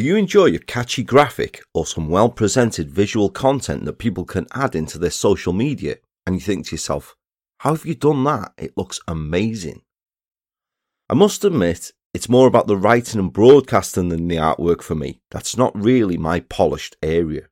Do you enjoy a catchy graphic or some well presented visual content that people can add into their social media? And you think to yourself, how have you done that? It looks amazing. I must admit, it's more about the writing and broadcasting than the artwork for me. That's not really my polished area.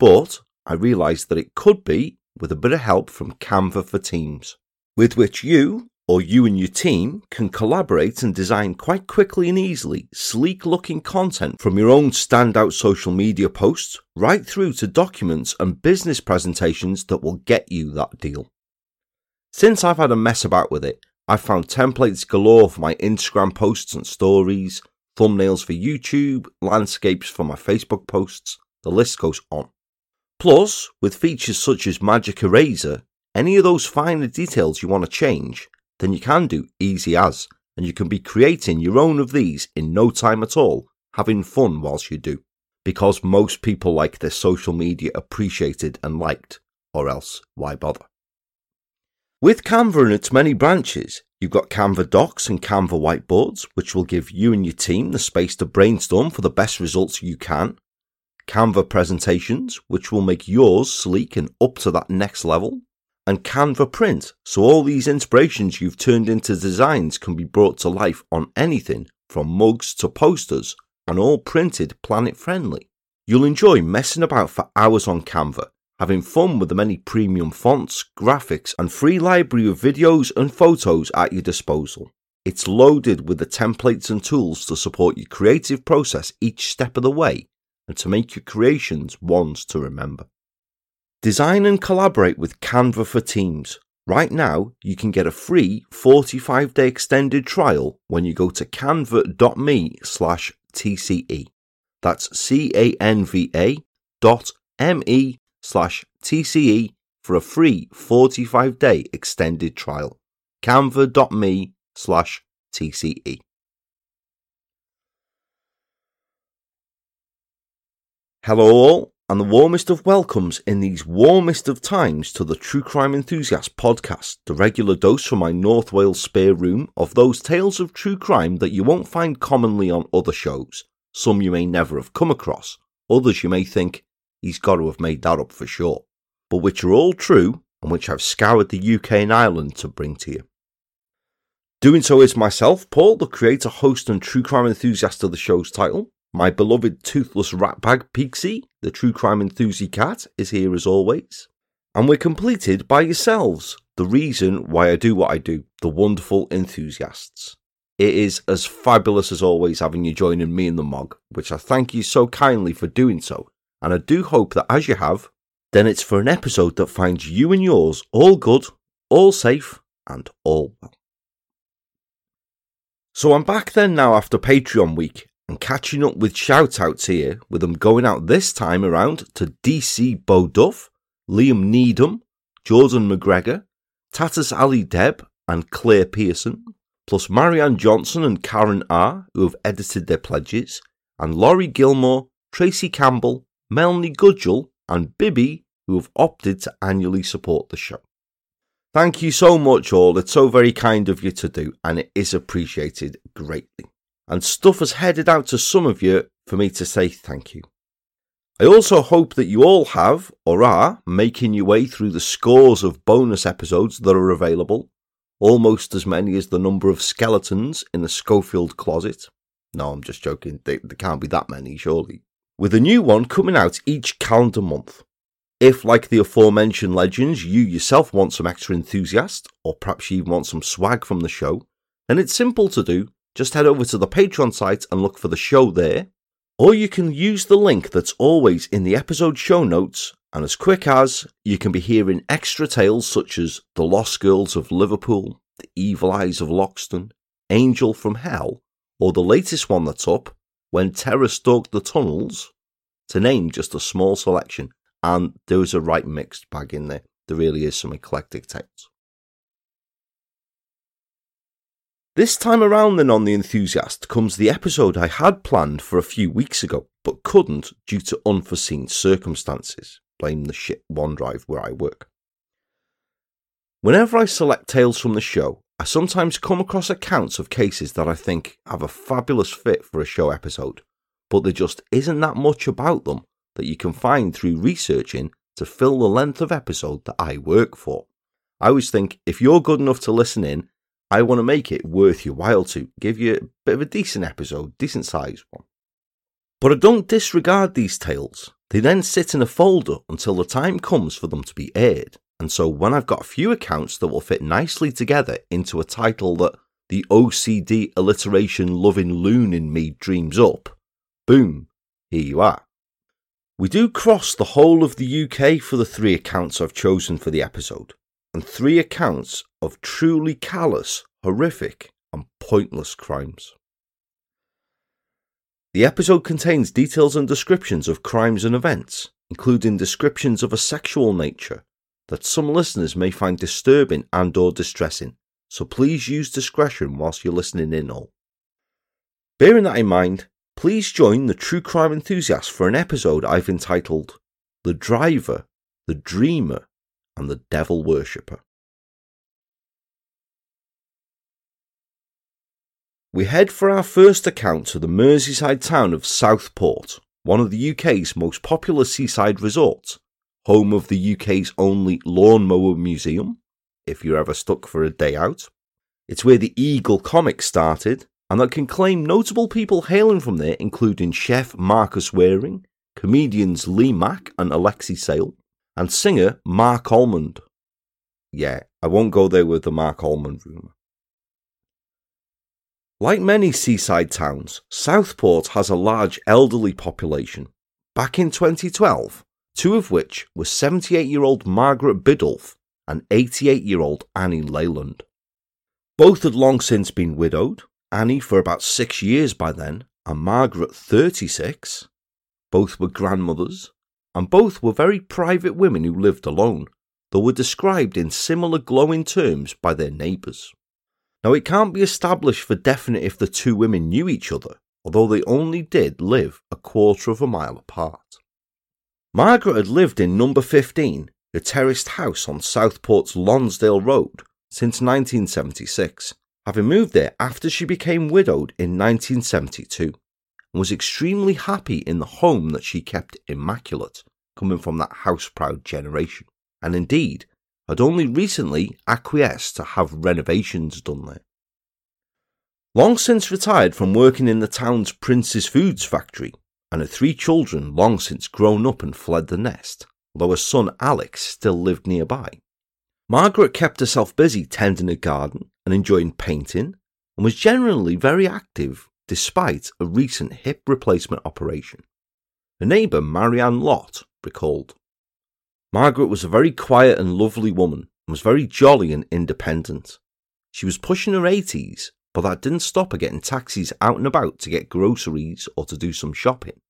But I realised that it could be with a bit of help from Canva for Teams, with which you, or you and your team can collaborate and design quite quickly and easily sleek looking content from your own standout social media posts right through to documents and business presentations that will get you that deal. Since I've had a mess about with it, I've found templates galore for my Instagram posts and stories, thumbnails for YouTube, landscapes for my Facebook posts, the list goes on. Plus, with features such as Magic Eraser, any of those finer details you want to change then you can do easy as, and you can be creating your own of these in no time at all, having fun whilst you do. Because most people like their social media appreciated and liked, or else why bother? With Canva and its many branches, you've got Canva Docs and Canva Whiteboards, which will give you and your team the space to brainstorm for the best results you can. Canva Presentations, which will make yours sleek and up to that next level and Canva print. So all these inspirations you've turned into designs can be brought to life on anything from mugs to posters and all printed planet friendly. You'll enjoy messing about for hours on Canva, having fun with the many premium fonts, graphics, and free library of videos and photos at your disposal. It's loaded with the templates and tools to support your creative process each step of the way and to make your creations ones to remember. Design and collaborate with Canva for Teams. Right now, you can get a free 45 day extended trial when you go to canva.me slash TCE. That's C A N V A dot M E slash TCE for a free 45 day extended trial. Canva.me slash TCE. Hello, all and the warmest of welcomes in these warmest of times to the True Crime Enthusiast podcast, the regular dose from my North Wales spare room of those tales of true crime that you won't find commonly on other shows. Some you may never have come across, others you may think he's got to have made that up for sure, but which are all true and which I've scoured the UK and Ireland to bring to you. Doing so is myself, Paul, the creator, host, and true crime enthusiast of the show's title, my beloved toothless ratbag Peaksy, the true crime enthusiast cat, is here as always. And we're completed by yourselves, the reason why I do what I do, the wonderful enthusiasts. It is as fabulous as always having you joining me in the MOG, which I thank you so kindly for doing so. And I do hope that as you have, then it's for an episode that finds you and yours all good, all safe, and all well. So I'm back then now after Patreon week, and catching up with shoutouts here, with them going out this time around to DC Boduff, Liam Needham, Jordan McGregor, Tatus Ali Deb, and Claire Pearson, plus Marianne Johnson and Karen R., who have edited their pledges, and Laurie Gilmore, Tracy Campbell, Melanie Gudgel, and Bibby, who have opted to annually support the show. Thank you so much, all. It's so very kind of you to do, and it is appreciated greatly and stuff has headed out to some of you for me to say thank you. I also hope that you all have, or are, making your way through the scores of bonus episodes that are available, almost as many as the number of skeletons in the Schofield closet. No, I'm just joking, there, can't be that many, surely. With a new one coming out each calendar month. If, like the aforementioned legends, you yourself want some extra enthusiast, or perhaps you even want some swag from the show, then it's simple to do just head over to the Patreon site and look for the show there. Or you can use the link that's always in the episode show notes, and as quick as you can be hearing extra tales such as The Lost Girls of Liverpool, The Evil Eyes of Loxton, Angel from Hell, or the latest one that's up, When Terror Stalked the Tunnels, to name just a small selection. And there is a right mixed bag in there. There really is some eclectic tales. This time around, then, on The Enthusiast comes the episode I had planned for a few weeks ago, but couldn't due to unforeseen circumstances. Blame the shit OneDrive where I work. Whenever I select tales from the show, I sometimes come across accounts of cases that I think have a fabulous fit for a show episode, but there just isn't that much about them that you can find through researching to fill the length of episode that I work for. I always think if you're good enough to listen in, I want to make it worth your while to give you a bit of a decent episode, decent sized one. But I don't disregard these tales. They then sit in a folder until the time comes for them to be aired. And so when I've got a few accounts that will fit nicely together into a title that the OCD alliteration loving loon in me dreams up, boom, here you are. We do cross the whole of the UK for the three accounts I've chosen for the episode, and three accounts of truly callous, horrific, and pointless crimes. The episode contains details and descriptions of crimes and events, including descriptions of a sexual nature that some listeners may find disturbing and or distressing, so please use discretion whilst you're listening in all. Bearing that in mind, please join the true crime enthusiasts for an episode I've entitled The Driver, the Dreamer, and the Devil Worshipper. We head for our first account to the Merseyside town of Southport, one of the UK's most popular seaside resorts, home of the UK's only lawnmower museum, if you're ever stuck for a day out. It's where the Eagle comic started, and that can claim notable people hailing from there, including chef Marcus Wareing, comedians Lee Mack and Alexei Sayle, and singer Marc Almond. Yeah, I won't go there with the Marc Almond rumour. Like many seaside towns, Southport has a large elderly population. Back in 2012, two of which were 78 year old Margaret Biddolph and 88 year old Annie Leyland. Both had long since been widowed, Annie for about six years by then, and Margaret 36. Both were grandmothers, and both were very private women who lived alone, though were described in similar glowing terms by their neighbours. Now, it can't be established for definite if the two women knew each other, although they only did live a quarter of a mile apart. Margaret had lived in number 15, the terraced house on Southport's Lonsdale Road, since 1976, having moved there after she became widowed in 1972, and was extremely happy in the home that she kept immaculate, coming from that house proud generation. And indeed, had only recently acquiesced to have renovations done there. Long since retired from working in the town's Prince's Foods factory, and her three children long since grown up and fled the nest, though her son Alex still lived nearby. Margaret kept herself busy tending a garden and enjoying painting, and was generally very active despite a recent hip replacement operation. Her neighbour Marianne Lott recalled Margaret was a very quiet and lovely woman and was very jolly and independent. She was pushing her 80s, but that didn't stop her getting taxis out and about to get groceries or to do some shopping.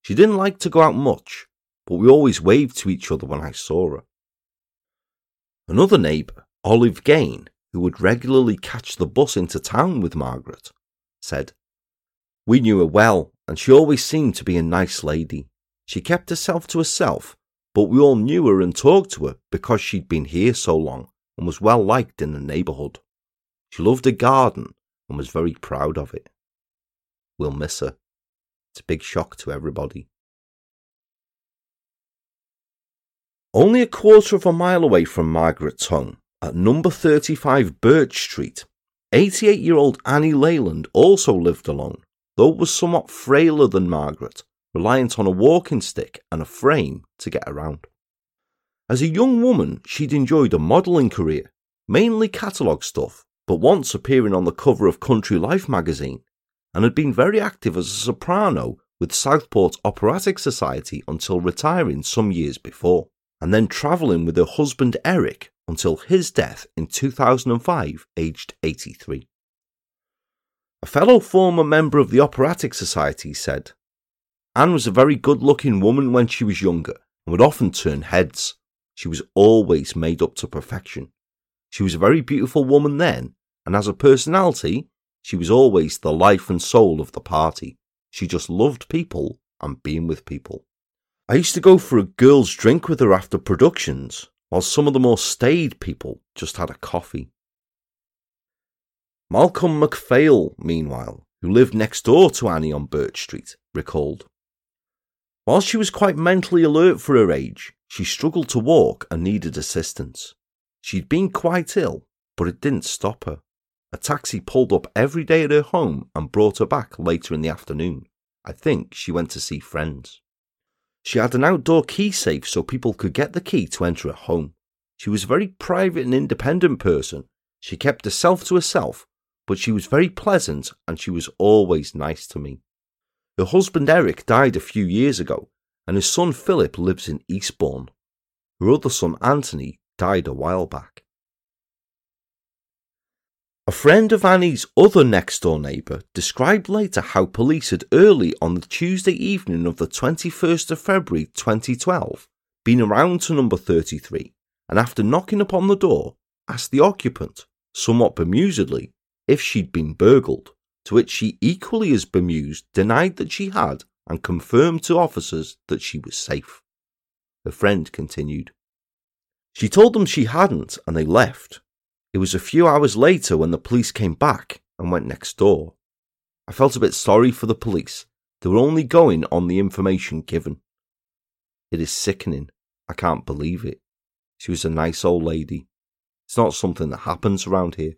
She didn't like to go out much, but we always waved to each other when I saw her. Another neighbour, Olive Gain, who would regularly catch the bus into town with Margaret, said, We knew her well, and she always seemed to be a nice lady. She kept herself to herself but we all knew her and talked to her because she'd been here so long and was well liked in the neighbourhood. She loved a garden and was very proud of it. We'll miss her. It's a big shock to everybody. Only a quarter of a mile away from Margaret's home, at number 35 Birch Street, 88 year old Annie Leyland also lived alone, though was somewhat frailer than Margaret reliant on a walking stick and a frame to get around. As a young woman, she'd enjoyed a modelling career, mainly catalogue stuff, but once appearing on the cover of Country Life magazine, and had been very active as a soprano with Southport Operatic Society until retiring some years before, and then travelling with her husband Eric until his death in 2005, aged 83. A fellow former member of the Operatic Society said, Anne was a very good looking woman when she was younger and would often turn heads. She was always made up to perfection. She was a very beautiful woman then, and as a personality, she was always the life and soul of the party. She just loved people and being with people. I used to go for a girl's drink with her after productions, while some of the more staid people just had a coffee. Malcolm MacPhail, meanwhile, who lived next door to Annie on Birch Street, recalled. While she was quite mentally alert for her age, she struggled to walk and needed assistance. She'd been quite ill, but it didn't stop her. A taxi pulled up every day at her home and brought her back later in the afternoon. I think she went to see friends. She had an outdoor key safe so people could get the key to enter her home. She was a very private and independent person. She kept herself to herself, but she was very pleasant and she was always nice to me. Her husband Eric died a few years ago, and his son Philip lives in Eastbourne. Her other son Anthony died a while back. A friend of Annie's other next door neighbour described later how police had early on the Tuesday evening of the 21st of February 2012 been around to number 33 and after knocking upon the door asked the occupant, somewhat bemusedly, if she'd been burgled, to which she equally as bemused denied that she had and confirmed to officers that she was safe. Her friend continued. She told them she hadn't and they left, it was a few hours later when the police came back and went next door. I felt a bit sorry for the police. They were only going on the information given. It is sickening. I can't believe it. She was a nice old lady. It's not something that happens around here.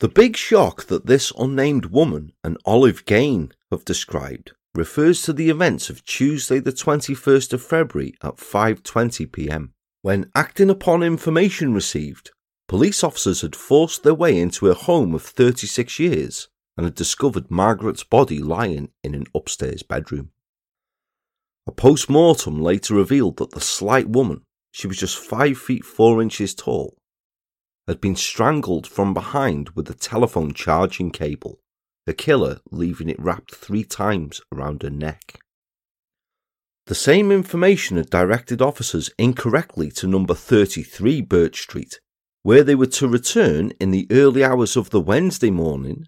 The big shock that this unnamed woman and Olive Gain have described refers to the events of Tuesday the 21st of February at 5:20 p.m. When acting upon information received, police officers had forced their way into a home of 36 years and had discovered Margaret's body lying in an upstairs bedroom. A post mortem later revealed that the slight woman, she was just 5 feet 4 inches tall, had been strangled from behind with a telephone charging cable, the killer leaving it wrapped three times around her neck. The same information had directed officers incorrectly to number 33 Birch Street, where they were to return in the early hours of the Wednesday morning,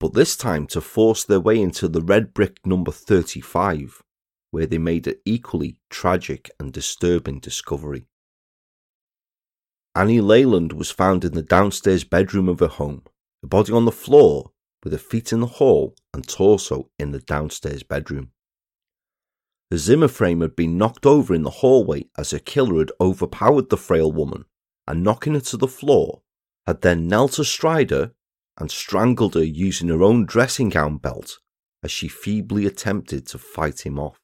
but this time to force their way into the red brick number 35, where they made an equally tragic and disturbing discovery. Annie Leyland was found in the downstairs bedroom of her home, the body on the floor, with her feet in the hall and torso in the downstairs bedroom. The Zimmer frame had been knocked over in the hallway as her killer had overpowered the frail woman and knocking her to the floor, had then knelt astride her and strangled her using her own dressing gown belt as she feebly attempted to fight him off.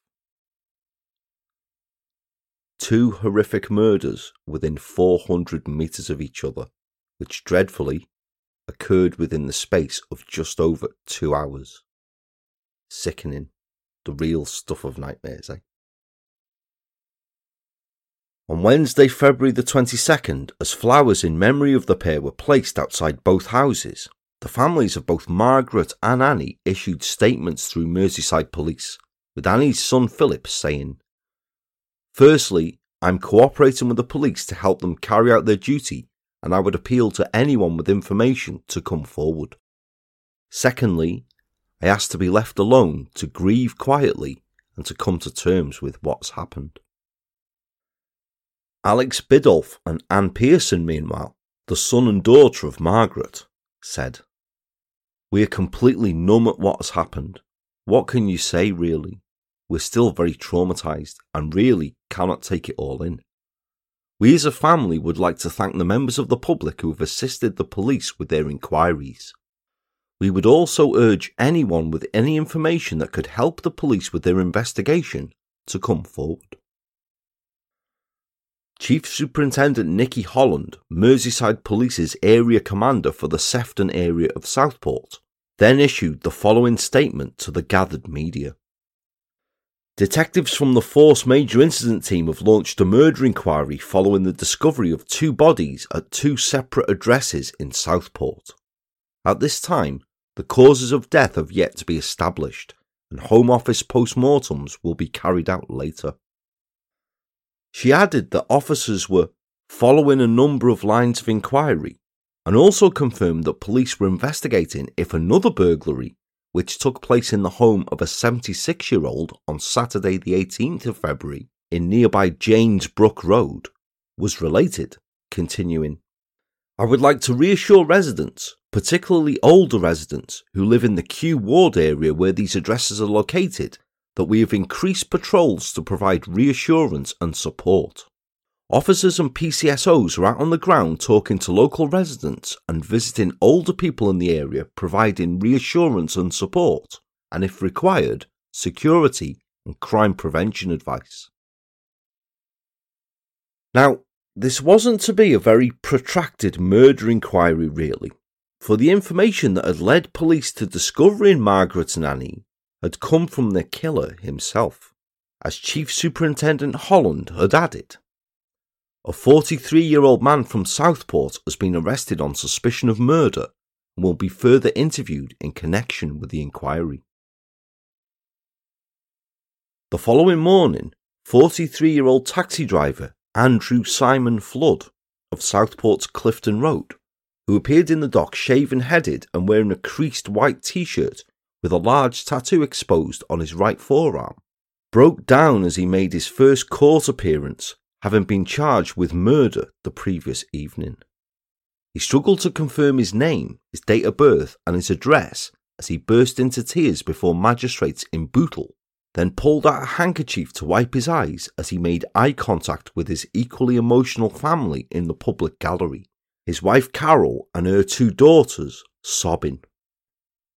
Two horrific murders within 400 metres of each other, which dreadfully occurred within the space of just over two hours. Sickening the real stuff of nightmares, eh? On Wednesday, February the 22nd, as flowers in memory of the pair were placed outside both houses, the families of both Margaret and Annie issued statements through Merseyside Police, with Annie's son Philip saying, Firstly, I'm cooperating with the police to help them carry out their duty, and I would appeal to anyone with information to come forward. Secondly, I asked to be left alone to grieve quietly and to come to terms with what's happened. Alex Biddolph and Anne Pearson, meanwhile, the son and daughter of Margaret, said, We are completely numb at what has happened. What can you say, really? We're still very traumatised and really cannot take it all in. We as a family would like to thank the members of the public who have assisted the police with their inquiries. We would also urge anyone with any information that could help the police with their investigation to come forward. Chief Superintendent Nicky Holland, Merseyside Police's area commander for the Sefton area of Southport, then issued the following statement to the gathered media. Detectives from the Force Major Incident Team have launched a murder inquiry following the discovery of two bodies at two separate addresses in Southport. At this time, the causes of death have yet to be established, and Home Office post-mortems will be carried out later. She added that officers were following a number of lines of inquiry and also confirmed that police were investigating if another burglary, which took place in the home of a 76 year old on Saturday, the 18th of February, in nearby Janes Brook Road, was related, continuing I would like to reassure residents, particularly older residents who live in the Kew Ward area where these addresses are located, that we have increased patrols to provide reassurance and support. Officers and PCSOs are out on the ground talking to local residents and visiting older people in the area, providing reassurance and support, and if required, security and crime prevention advice. Now, this wasn't to be a very protracted murder inquiry, really, for the information that had led police to discovering Margaret and Annie had come from the killer himself, as Chief Superintendent Holland had added. A 43 year old man from Southport has been arrested on suspicion of murder and will be further interviewed in connection with the inquiry. The following morning, 43 year old taxi driver Andrew Simon Flood of Southport's Clifton Road, who appeared in the dock shaven headed and wearing a creased white t shirt with a large tattoo exposed on his right forearm, broke down as he made his first court appearance, having been charged with murder the previous evening. He struggled to confirm his name, his date of birth, and his address as he burst into tears before magistrates in Bootle then pulled out a handkerchief to wipe his eyes as he made eye contact with his equally emotional family in the public gallery, his wife Carol and her two daughters sobbing.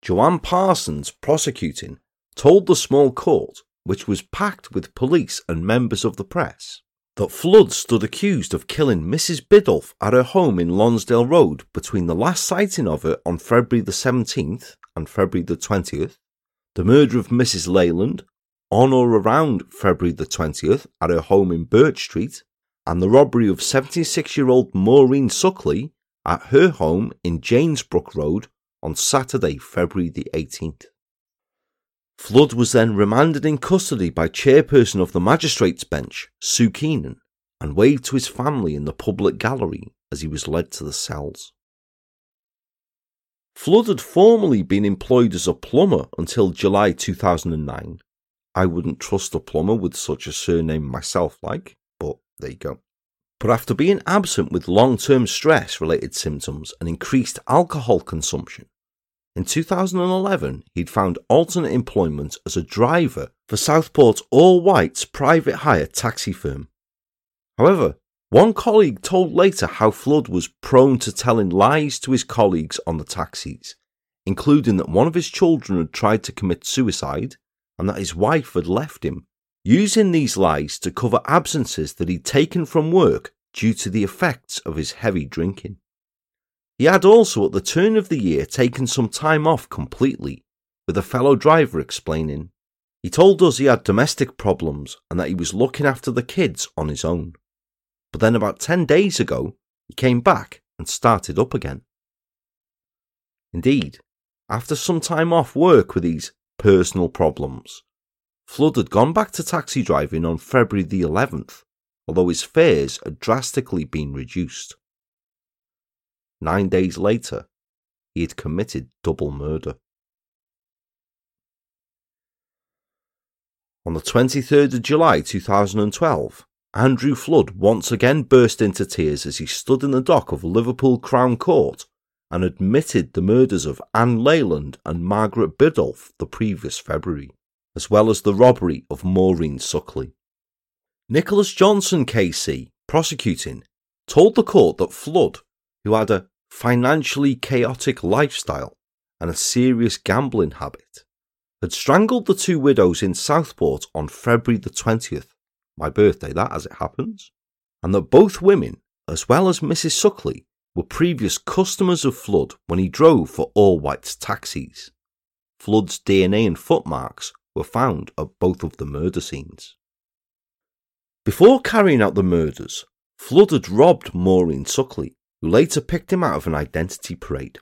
Joanne Parsons, prosecuting, told the small court, which was packed with police and members of the press, that Flood stood accused of killing Mrs. Biddolph at her home in Lonsdale Road between the last sighting of her on February the 17th and February the 20th, the murder of Mrs. Leyland on or around February the 20th at her home in Birch Street, and the robbery of 76 year old Maureen Suckley at her home in Janesbrook Road on Saturday, February the 18th. Flood was then remanded in custody by chairperson of the magistrates bench, Sue Keenan, and waved to his family in the public gallery as he was led to the cells. Flood had formerly been employed as a plumber until July 2009 I wouldn't trust a plumber with such a surname myself, like, but there you go. But after being absent with long term stress related symptoms and increased alcohol consumption, in 2011 he'd found alternate employment as a driver for Southport's all whites private hire taxi firm. However, one colleague told later how Flood was prone to telling lies to his colleagues on the taxis, including that one of his children had tried to commit suicide and that his wife had left him, using these lies to cover absences that he'd taken from work due to the effects of his heavy drinking. He had also, at the turn of the year, taken some time off completely, with a fellow driver explaining. He told us he had domestic problems and that he was looking after the kids on his own. But then, about 10 days ago, he came back and started up again. Indeed, after some time off work with these personal problems. Flood had gone back to taxi driving on February the 11th, although his fares had drastically been reduced. Nine days later, he had committed double murder. On the 23rd of July 2012, Andrew Flood once again burst into tears as he stood in the dock of Liverpool Crown Court and admitted the murders of Anne Leyland and Margaret Biddolph the previous February, as well as the robbery of Maureen Suckley. Nicholas Johnson KC, prosecuting, told the court that Flood, who had a financially chaotic lifestyle and a serious gambling habit, had strangled the two widows in Southport on February the 20th, my birthday, that as it happens, and that both women, as well as Mrs. Suckley, were previous customers of Flood when he drove for All Whites taxis. Flood's DNA and footmarks were found at both of the murder scenes. Before carrying out the murders, Flood had robbed Maureen Suckley, who later picked him out of an identity parade.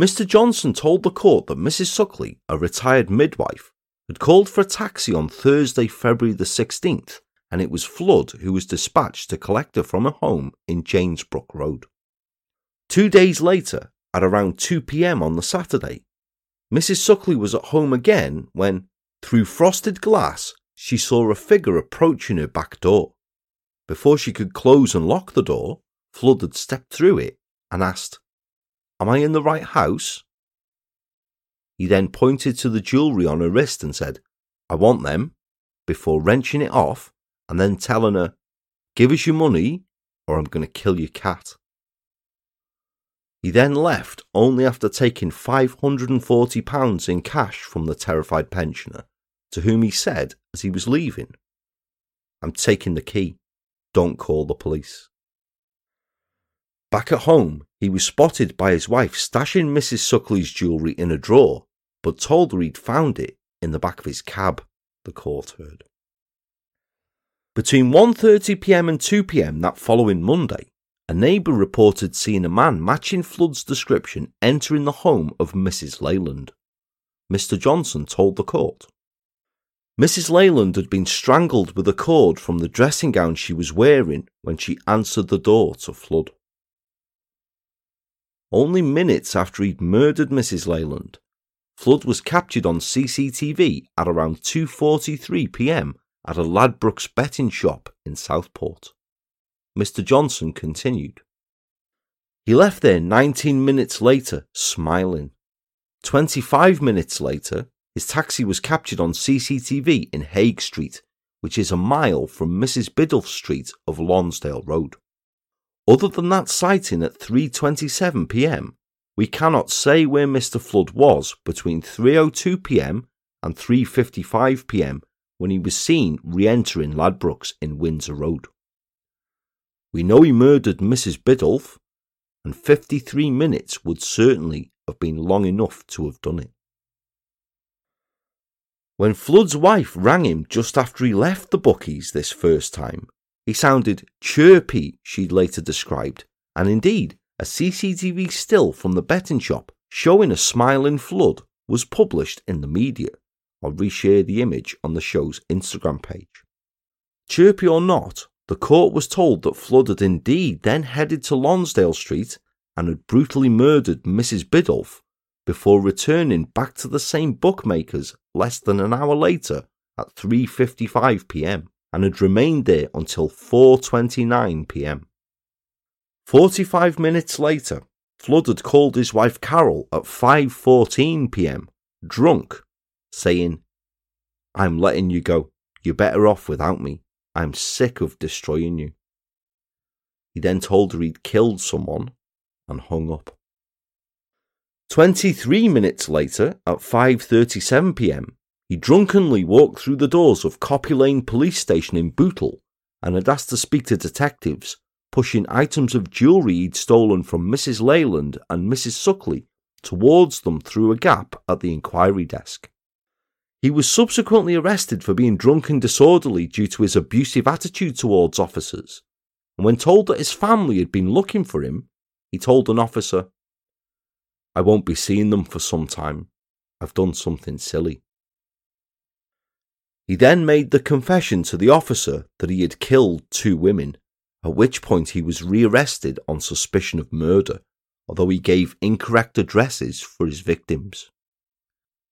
Mr. Johnson told the court that Mrs. Suckley, a retired midwife, had called for a taxi on Thursday, February the 16th, and it was Flood who was dispatched to collect her from her home in Janesbrook Road. Two days later, at around 2 pm on the Saturday, Mrs. Suckley was at home again when, through frosted glass, she saw a figure approaching her back door. Before she could close and lock the door, Flood had stepped through it and asked, Am I in the right house? He then pointed to the jewellery on her wrist and said, I want them, before wrenching it off and then telling her, Give us your money or I'm going to kill your cat. He then left only after taking £540 in cash from the terrified pensioner, to whom he said as he was leaving, I'm taking the key. Don't call the police. Back at home, he was spotted by his wife stashing Mrs. Suckley's jewellery in a drawer, but told her he'd found it in the back of his cab, the court heard. Between 1.30pm and 2pm that following Monday, a neighbour reported seeing a man matching Flood's description entering the home of Mrs. Leyland. Mr. Johnson told the court. Mrs. Leyland had been strangled with a cord from the dressing gown she was wearing when she answered the door to Flood. Only minutes after he'd murdered Mrs. Leyland, Flood was captured on CCTV at around 2:43 p.m. at a Ladbrokes betting shop in Southport. Mr. Johnson continued. He left there 19 minutes later, smiling. 25 minutes later, his taxi was captured on CCTV in Hague Street, which is a mile from Mrs. Biddolph Street of Lonsdale Road. Other than that sighting at 3:27 p.m., we cannot say where Mr. Flood was between 3:02 p.m. and 3:55 p.m. when he was seen re-entering Ladbrokes in Windsor Road. We know he murdered Mrs. Biddolph, and 53 minutes would certainly have been long enough to have done it. When Flood's wife rang him just after he left the bookies this first time, he sounded chirpy, she later described, and indeed, a CCTV still from the betting shop showing a smiling Flood was published in the media. I'll reshare the image on the show's Instagram page. Chirpy or not, the court was told that Flood had indeed then headed to Lonsdale Street and had brutally murdered Mrs. Biddolph before returning back to the same bookmakers less than an hour later at 3:55 p.m. and had remained there until 4:29 p.m. 45 minutes later, Flood had called his wife Carol at 5:14 p.m. drunk, saying, "I'm letting you go. You're better off without me. I'm sick of destroying you." He then told her he'd killed someone and hung up. 23 minutes later, at 5:37 p.m., he drunkenly walked through the doors of Copy Lane police station in Bootle and had asked to speak to detectives, pushing items of jewellery he'd stolen from Mrs. Leyland and Mrs. Suckley towards them through a gap at the inquiry desk. He was subsequently arrested for being drunk and disorderly due to his abusive attitude towards officers, and when told that his family had been looking for him, he told an officer, I won't be seeing them for some time. I've done something silly. He then made the confession to the officer that he had killed two women, at which point he was rearrested on suspicion of murder, although he gave incorrect addresses for his victims.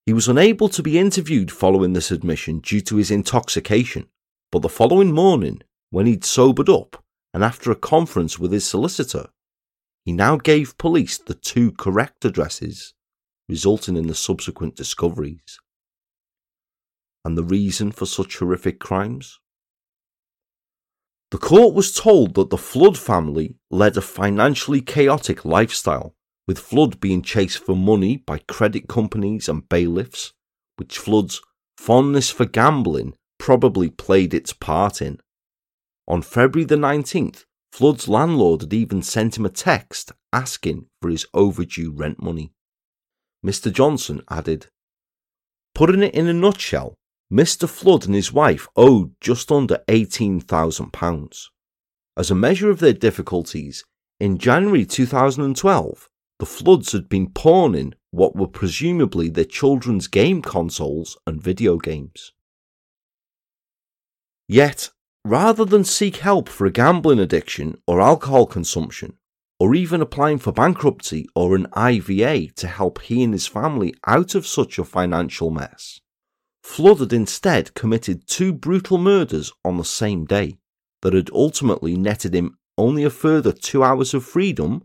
He was unable to be interviewed following this admission due to his intoxication, but the following morning, when he'd sobered up and after a conference with his solicitor, he now gave police the two correct addresses, resulting in the subsequent discoveries. And the reason for such horrific crimes? The court was told that the Flood family led a financially chaotic lifestyle, with Flood being chased for money by credit companies and bailiffs, which Flood's fondness for gambling probably played its part in. On February the 19th, Flood's landlord had even sent him a text asking for his overdue rent money. Mr. Johnson added, Putting it in a nutshell, Mr. Flood and his wife owed just under £18,000. As a measure of their difficulties, in January 2012, the Floods had been pawning what were presumably their children's game consoles and video games. Yet, Rather than seek help for a gambling addiction or alcohol consumption, or even applying for bankruptcy or an IVA to help he and his family out of such a financial mess, Flood had instead committed two brutal murders on the same day that had ultimately netted him only a further two hours of freedom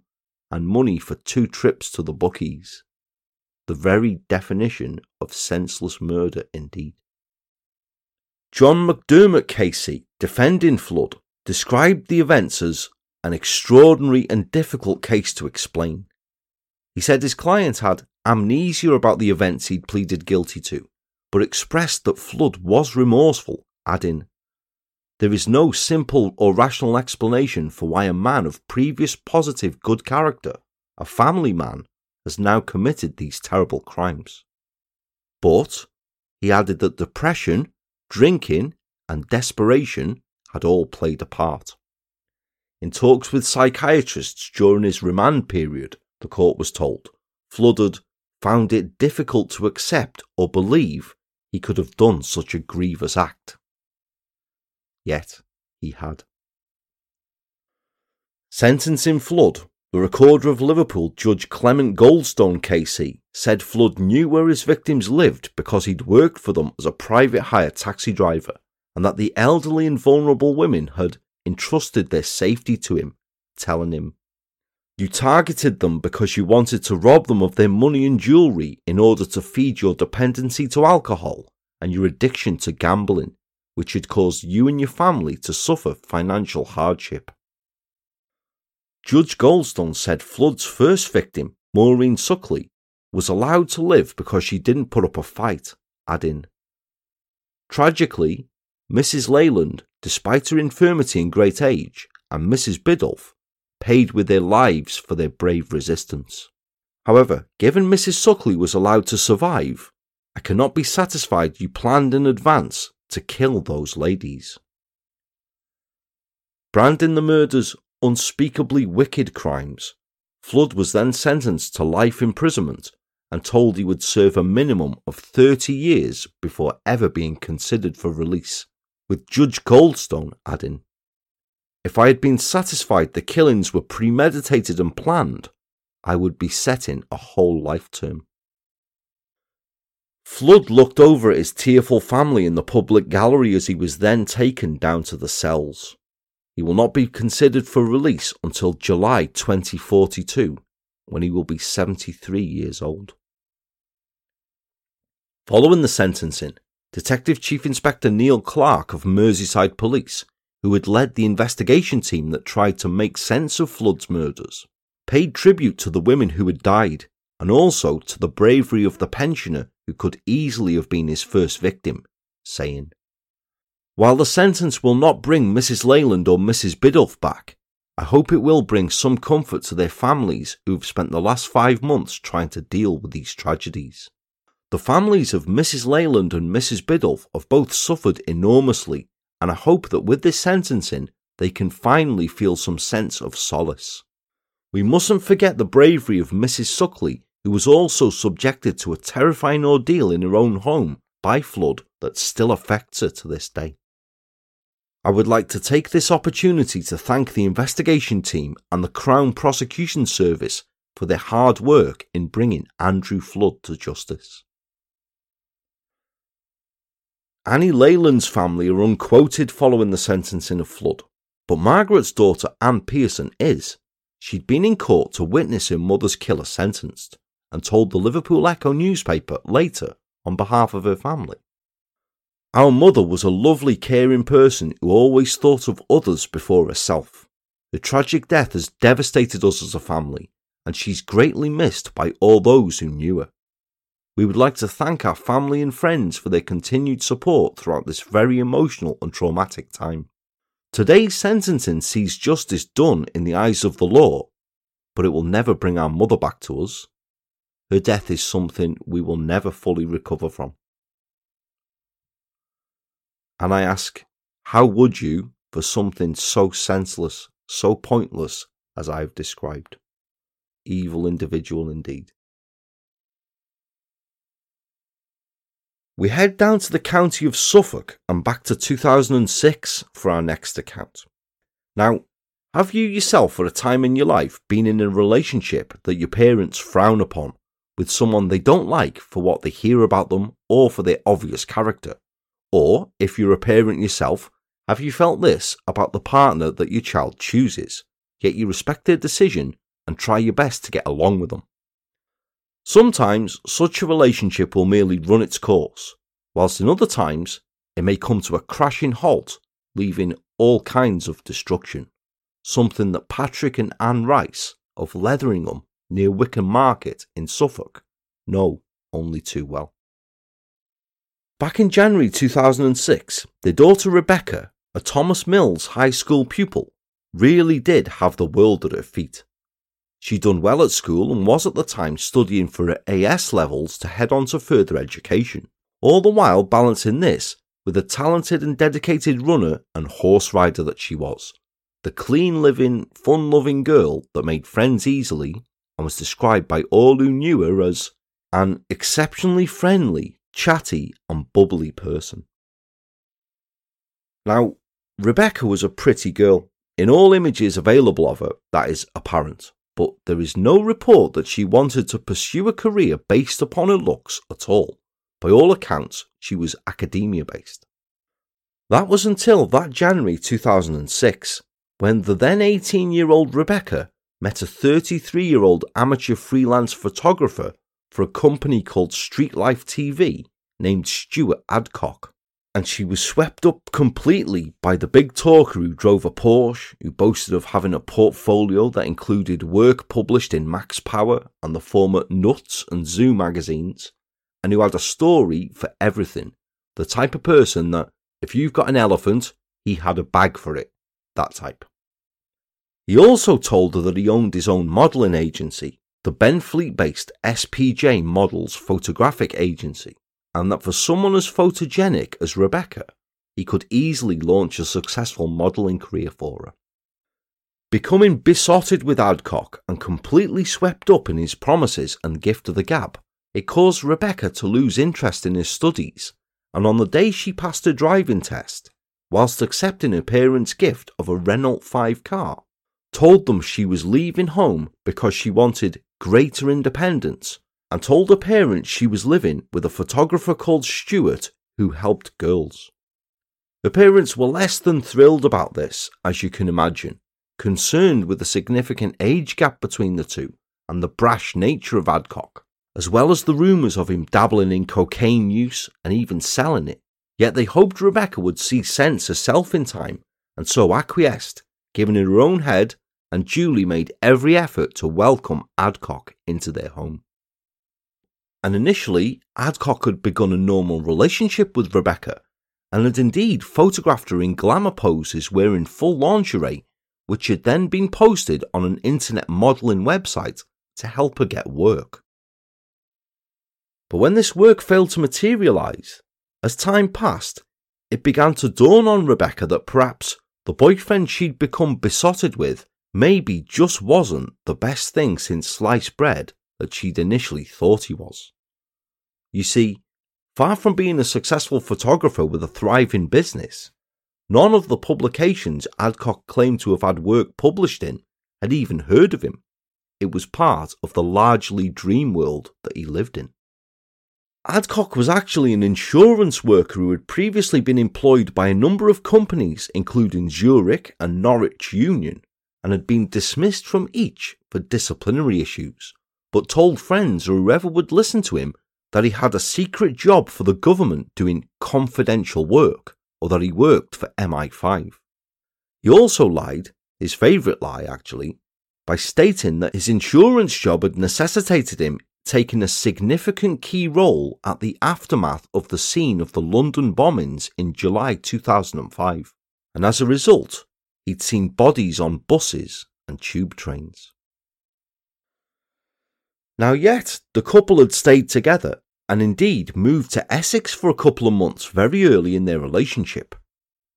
and money for two trips to the bookies. The very definition of senseless murder, indeed. John McDermott Casey, defending Flood, described the events as an extraordinary and difficult case to explain. He said his client had amnesia about the events he'd pleaded guilty to, but expressed that Flood was remorseful, adding, There is no simple or rational explanation for why a man of previous positive good character, a family man, has now committed these terrible crimes. But he added that depression, drinking, and desperation had all played a part. In talks with psychiatrists during his remand period, the court was told, Flooded found it difficult to accept or believe he could have done such a grievous act. Yet he had. Sentencing Flood, the recorder of Liverpool, Judge Clement Goldstone KC, said Flood knew where his victims lived because he'd worked for them as a private hire taxi driver, and that the elderly and vulnerable women had entrusted their safety to him, telling him, You targeted them because you wanted to rob them of their money and jewellery in order to feed your dependency to alcohol and your addiction to gambling, which had caused you and your family to suffer financial hardship. Judge Goldstone said Flood's first victim, Maureen Suckley, was allowed to live because she didn't put up a fight, adding, Tragically, Mrs. Leyland, despite her infirmity and great age, and Mrs. Biddolph, paid with their lives for their brave resistance. However, given Mrs. Suckley was allowed to survive, I cannot be satisfied you planned in advance to kill those ladies. Branding the murders unspeakably wicked crimes, Flood was then sentenced to life imprisonment and told he would serve a minimum of 30 years before ever being considered for release, with Judge Goldstone adding, If I had been satisfied the killings were premeditated and planned, I would be setting a whole life term. Flood looked over at his tearful family in the public gallery as he was then taken down to the cells. He will not be considered for release until July 2042, when he will be 73 years old. Following the sentencing, Detective Chief Inspector Neil Clark of Merseyside Police, who had led the investigation team that tried to make sense of Flood's murders, paid tribute to the women who had died and also to the bravery of the pensioner who could easily have been his first victim, saying, While the sentence will not bring Mrs. Leyland or Mrs. Biddolph back, I hope it will bring some comfort to their families who've spent the last five months trying to deal with these tragedies. The families of Mrs. Leyland and Mrs. Biddolph have both suffered enormously, and I hope that with this sentencing, they can finally feel some sense of solace. We mustn't forget the bravery of Mrs. Suckley, who was also subjected to a terrifying ordeal in her own home by flood that still affects her to this day. I would like to take this opportunity to thank the investigation team and the Crown Prosecution Service for their hard work in bringing Andrew Flood to justice. Annie Leyland's family are unquoted following the sentencing of Flood, but Margaret's daughter Anne Pearson is. She'd been in court to witness her mother's killer sentenced and told the Liverpool Echo newspaper later on behalf of her family. Our mother was a lovely, caring person who always thought of others before herself. The tragic death has devastated us as a family, and she's greatly missed by all those who knew her. We would like to thank our family and friends for their continued support throughout this very emotional and traumatic time. Today's sentencing sees justice done in the eyes of the law, but it will never bring our mother back to us. Her death is something we will never fully recover from. And I ask, how would you for something so senseless, so pointless as I've described? Evil individual indeed. We head down to the county of Suffolk and back to 2006 for our next account. Now, have you yourself for a time in your life been in a relationship that your parents frown upon with someone they don't like for what they hear about them or for their obvious character? Or, if you're a parent yourself, have you felt this about the partner that your child chooses, yet you respect their decision and try your best to get along with them. Sometimes such a relationship will merely run its course, whilst in other times it may come to a crashing halt, leaving all kinds of destruction. Something that Patrick and Anne Rice of Letheringham near Wickham Market in Suffolk know only too well. Back in January 2006, their daughter Rebecca, a Thomas Mills High School pupil, really did have the world at her feet. She'd done well at school and was at the time studying for her AS levels to head on to further education, all the while balancing this with the talented and dedicated runner and horse rider that she was. The clean living, fun loving girl that made friends easily and was described by all who knew her as an exceptionally friendly, chatty, and bubbly person. Now, Rebecca was a pretty girl. In all images available of her, that is apparent, but there is no report that she wanted to pursue a career based upon her looks at all. By all accounts, she was academia based. That was until that January 2006, when the then 18 year old Rebecca met a 33 year old amateur freelance photographer for a company called Street Life TV named Stuart Adcock. And she was swept up completely by the big talker who drove a Porsche, who boasted of having a portfolio that included work published in Max Power and the former Nuts and Zoo magazines, and who had a story for everything. The type of person that, if you've got an elephant, he had a bag for it. That type. He also told her that he owned his own modelling agency, the Benfleet based SPJ Models Photographic Agency, and that for someone as photogenic as Rebecca, he could easily launch a successful modelling career for her. Becoming besotted with Adcock and completely swept up in his promises and gift of the gab, it caused Rebecca to lose interest in his studies, and on the day she passed her driving test, whilst accepting her parents' gift of a Renault 5 car, told them she was leaving home because she wanted greater independence and told her parents she was living with a photographer called Stuart who helped girls. The parents were less than thrilled about this, as you can imagine, concerned with the significant age gap between the two and the brash nature of Adcock, as well as the rumours of him dabbling in cocaine use and even selling it. Yet they hoped Rebecca would see sense herself in time, and so acquiesced, giving her her own head and Julie made every effort to welcome Adcock into their home. And initially, Adcock had begun a normal relationship with Rebecca and had indeed photographed her in glamour poses wearing full lingerie, which had then been posted on an internet modelling website to help her get work. But when this work failed to materialise, as time passed, it began to dawn on Rebecca that perhaps the boyfriend she'd become besotted with maybe just wasn't the best thing since sliced bread that she'd initially thought he was. You see, far from being a successful photographer with a thriving business, none of the publications Adcock claimed to have had work published in had even heard of him. It was part of the largely dream world that he lived in. Adcock was actually an insurance worker who had previously been employed by a number of companies, including Zurich and Norwich Union, and had been dismissed from each for disciplinary issues, but told friends or whoever would listen to him that he had a secret job for the government doing confidential work, or that he worked for MI5. He also lied, his favourite lie actually, by stating that his insurance job had necessitated him taking a significant key role at the aftermath of the scene of the London bombings in July 2005, and as a result, he'd seen bodies on buses and tube trains. Now, yet, the couple had stayed together and indeed moved to Essex for a couple of months very early in their relationship.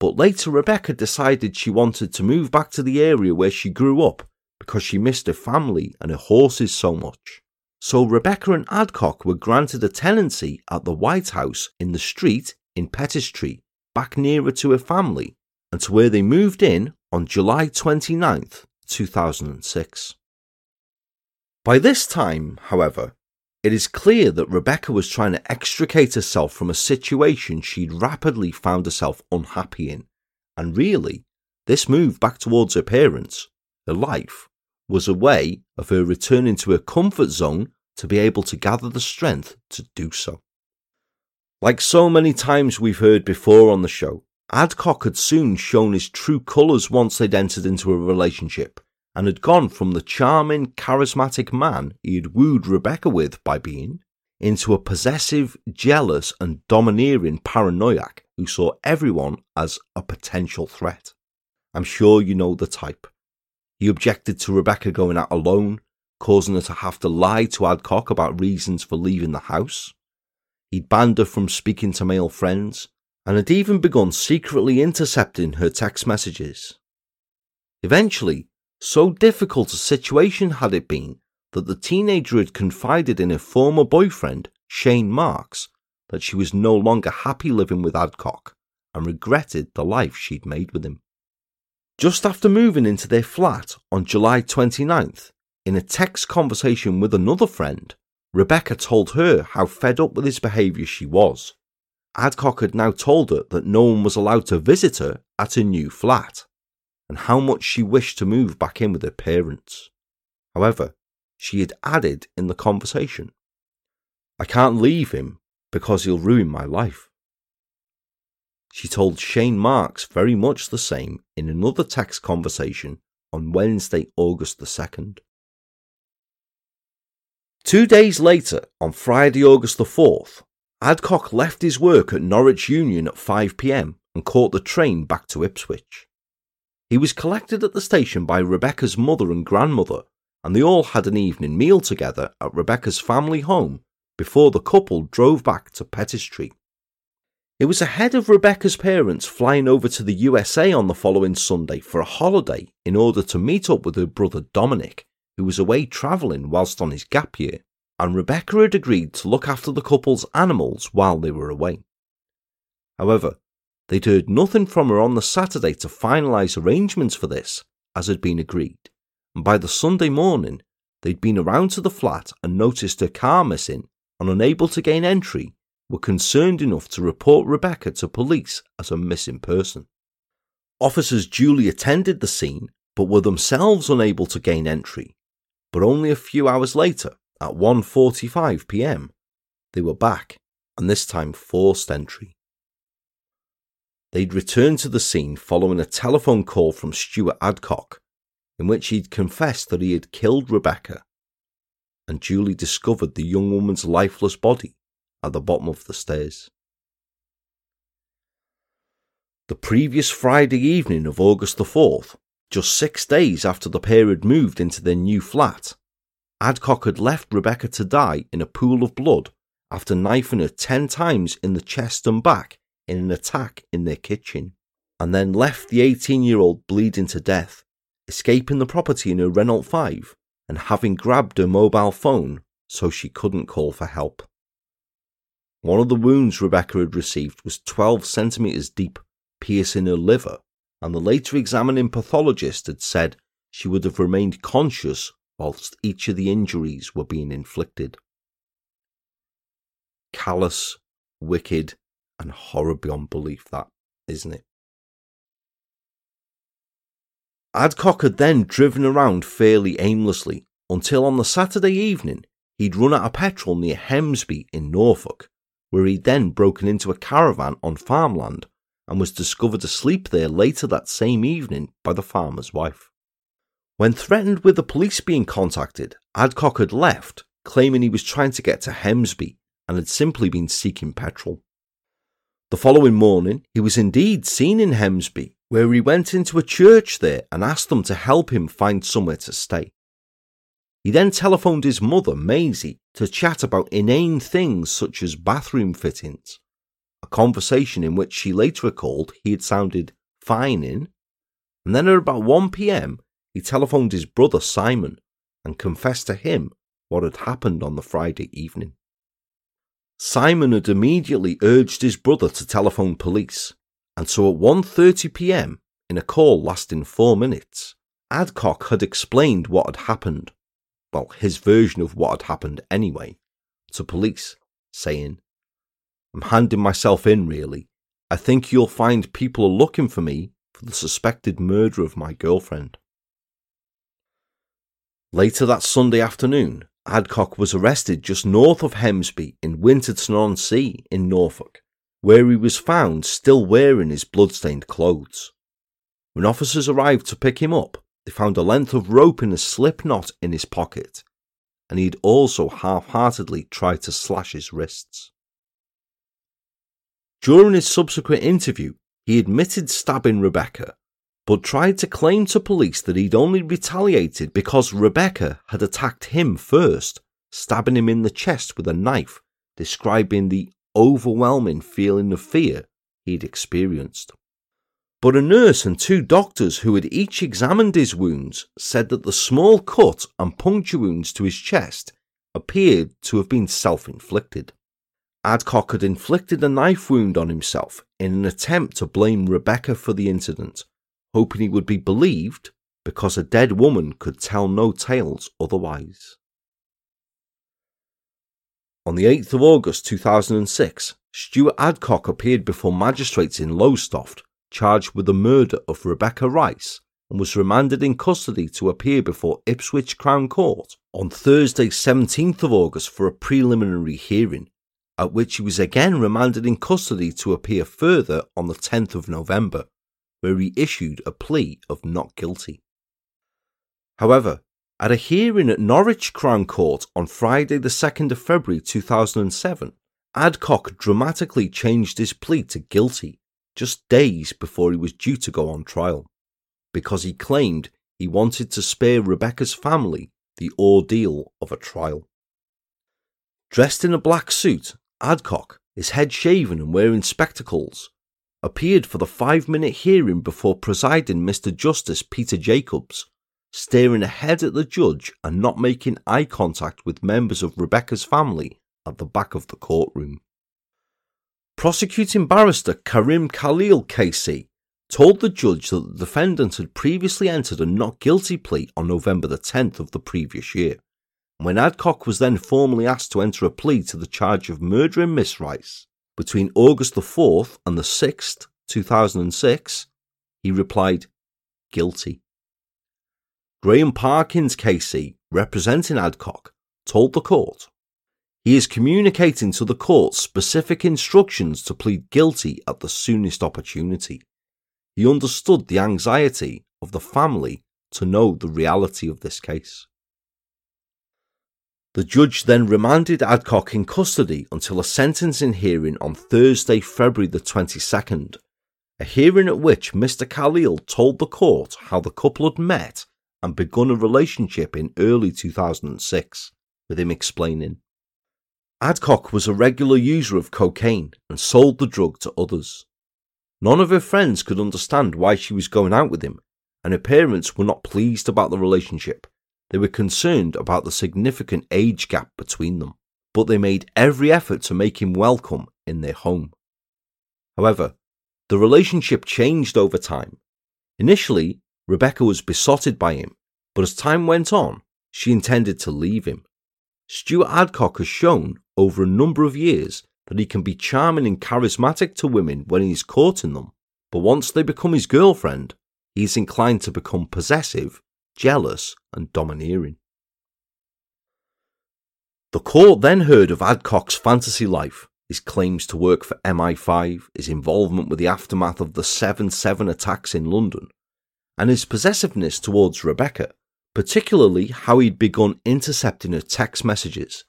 But later, Rebecca decided she wanted to move back to the area where she grew up because she missed her family and her horses so much. So, Rebecca and Adcock were granted a tenancy at the White House in the street in Pettistree, back nearer to her family and to where they moved in on July 29th, 2006. By this time, however, it is clear that Rebecca was trying to extricate herself from a situation she'd rapidly found herself unhappy in, and really, this move back towards her parents, her life, was a way of her returning to her comfort zone to be able to gather the strength to do so. Like so many times we've heard before on the show, Adcock had soon shown his true colours once they'd entered into a relationship and had gone from the charming, charismatic man he had wooed Rebecca with by being into a possessive, jealous, and domineering paranoiac who saw everyone as a potential threat. I'm sure you know the type. He objected to Rebecca going out alone, causing her to have to lie to Adcock about reasons for leaving the house. He'd banned her from speaking to male friends, and had even begun secretly intercepting her text messages. Eventually, so difficult a situation had it been that the teenager had confided in her former boyfriend, Shane Marks, that she was no longer happy living with Adcock and regretted the life she'd made with him. Just after moving into their flat on July 29th, in a text conversation with another friend, Rebecca told her how fed up with his behaviour she was. Adcock had now told her that no one was allowed to visit her at her new flat, and how much she wished to move back in with her parents. However, she had added in the conversation, I can't leave him because he'll ruin my life. She told Shane Marks very much the same in another text conversation on Wednesday, August the 2nd. Two days later, on Friday, August the 4th, Adcock left his work at Norwich Union at 5pm and caught the train back to Ipswich. He was collected at the station by Rebecca's mother and grandmother, and they all had an evening meal together at Rebecca's family home before the couple drove back to Street. It was ahead of Rebecca's parents flying over to the USA on the following Sunday for a holiday in order to meet up with her brother Dominic who was away travelling whilst on his gap year, and Rebecca had agreed to look after the couple's animals while they were away. However, they'd heard nothing from her on the Saturday to finalise arrangements for this, as had been agreed, and by the Sunday morning, they'd been around to the flat and noticed her car missing and unable to gain entry, were concerned enough to report Rebecca to police as a missing person. Officers duly attended the scene but were themselves unable to gain entry but only a few hours later, at 1:45 p.m., they were back, and this time forced entry. They'd returned to the scene following a telephone call from Stuart Adcock, in which he'd confessed that he had killed Rebecca, and Julie discovered the young woman's lifeless body at the bottom of the stairs. The previous Friday evening of August the 4th, just six days after the pair had moved into their new flat, Adcock had left Rebecca to die in a pool of blood after knifing her ten times in the chest and back in an attack in their kitchen, and then left the 18 year old bleeding to death, escaping the property in her Renault 5 and having grabbed her mobile phone so she couldn't call for help. One of the wounds Rebecca had received was 12 centimetres deep, piercing her liver and the later examining pathologist had said she would have remained conscious whilst each of the injuries were being inflicted. Callous, wicked, and horror beyond belief, that, isn't it? Adcock had then driven around fairly aimlessly until on the Saturday evening he'd run out of petrol near Hemsby in Norfolk, where he'd then broken into a caravan on farmland and was discovered asleep there later that same evening by the farmer's wife. When threatened with the police being contacted, Adcock had left, claiming he was trying to get to Hemsby and had simply been seeking petrol. The following morning, he was indeed seen in Hemsby, where he went into a church there and asked them to help him find somewhere to stay. He then telephoned his mother, Maisie, to chat about inane things such as bathroom fittings a conversation in which she later recalled he had sounded fine in, and then at about 1 pm he telephoned his brother Simon and confessed to him what had happened on the Friday evening. Simon had immediately urged his brother to telephone police, and so at 1:30 p.m., in a call lasting 4 minutes, Adcock had explained what had happened, well, his version of what had happened anyway, to police, saying, I'm handing myself in, really. I think you'll find people are looking for me for the suspected murder of my girlfriend. Later that Sunday afternoon, Adcock was arrested just north of Hemsby in Winterton on Sea in Norfolk, where he was found still wearing his blood-stained clothes. When officers arrived to pick him up, they found a length of rope in a slip knot in his pocket, and he'd also half heartedly tried to slash his wrists. During his subsequent interview, he admitted stabbing Rebecca, but tried to claim to police that he'd only retaliated because Rebecca had attacked him first, stabbing him in the chest with a knife, describing the overwhelming feeling of fear he'd experienced. But a nurse and two doctors who had each examined his wounds said that the small cut and puncture wounds to his chest appeared to have been self inflicted. Adcock had inflicted a knife wound on himself in an attempt to blame Rebecca for the incident, hoping he would be believed because a dead woman could tell no tales otherwise. On the 8th of August 2006, Stuart Adcock appeared before magistrates in Lowestoft charged with the murder of Rebecca Rice and was remanded in custody to appear before Ipswich Crown Court on Thursday, 17th of August for a preliminary hearing, at which he was again remanded in custody to appear further on the 10th of November, where he issued a plea of not guilty. However, at a hearing at Norwich Crown Court on Friday, the 2nd of February 2007, Adcock dramatically changed his plea to guilty just days before he was due to go on trial, because he claimed he wanted to spare Rebecca's family the ordeal of a trial. Dressed in a black suit, Adcock, his head shaven and wearing spectacles, appeared for the five minute hearing before presiding Mr. Justice Peter Jacobs, staring ahead at the judge and not making eye contact with members of Rebecca's family at the back of the courtroom. Prosecuting barrister Karim Khalil KC told the judge that the defendant had previously entered a not guilty plea on November the 10th of the previous year. When Adcock was then formally asked to enter a plea to the charge of murdering Miss Rice between August the 4th and the 6th, 2006, he replied, guilty. Graham Parkins KC, representing Adcock, told the court he is communicating to the court specific instructions to plead guilty at the soonest opportunity. He understood the anxiety of the family to know the reality of this case. The judge then remanded Adcock in custody until a sentencing hearing on Thursday, February the 22nd, a hearing at which Mr. Khalil told the court how the couple had met and begun a relationship in early 2006, with him explaining Adcock was a regular user of cocaine and sold the drug to others. None of her friends could understand why she was going out with him, and her parents were not pleased about the relationship. They were concerned about the significant age gap between them, but they made every effort to make him welcome in their home. However, the relationship changed over time. Initially, Rebecca was besotted by him, but as time went on, she intended to leave him. Stuart Adcock has shown over a number of years that he can be charming and charismatic to women when he's courting them, but once they become his girlfriend, he's inclined to become possessive, jealous, and domineering. The court then heard of Adcock's fantasy life, his claims to work for MI5, his involvement with the aftermath of the 7 7 attacks in London, and his possessiveness towards Rebecca, particularly how he'd begun intercepting her text messages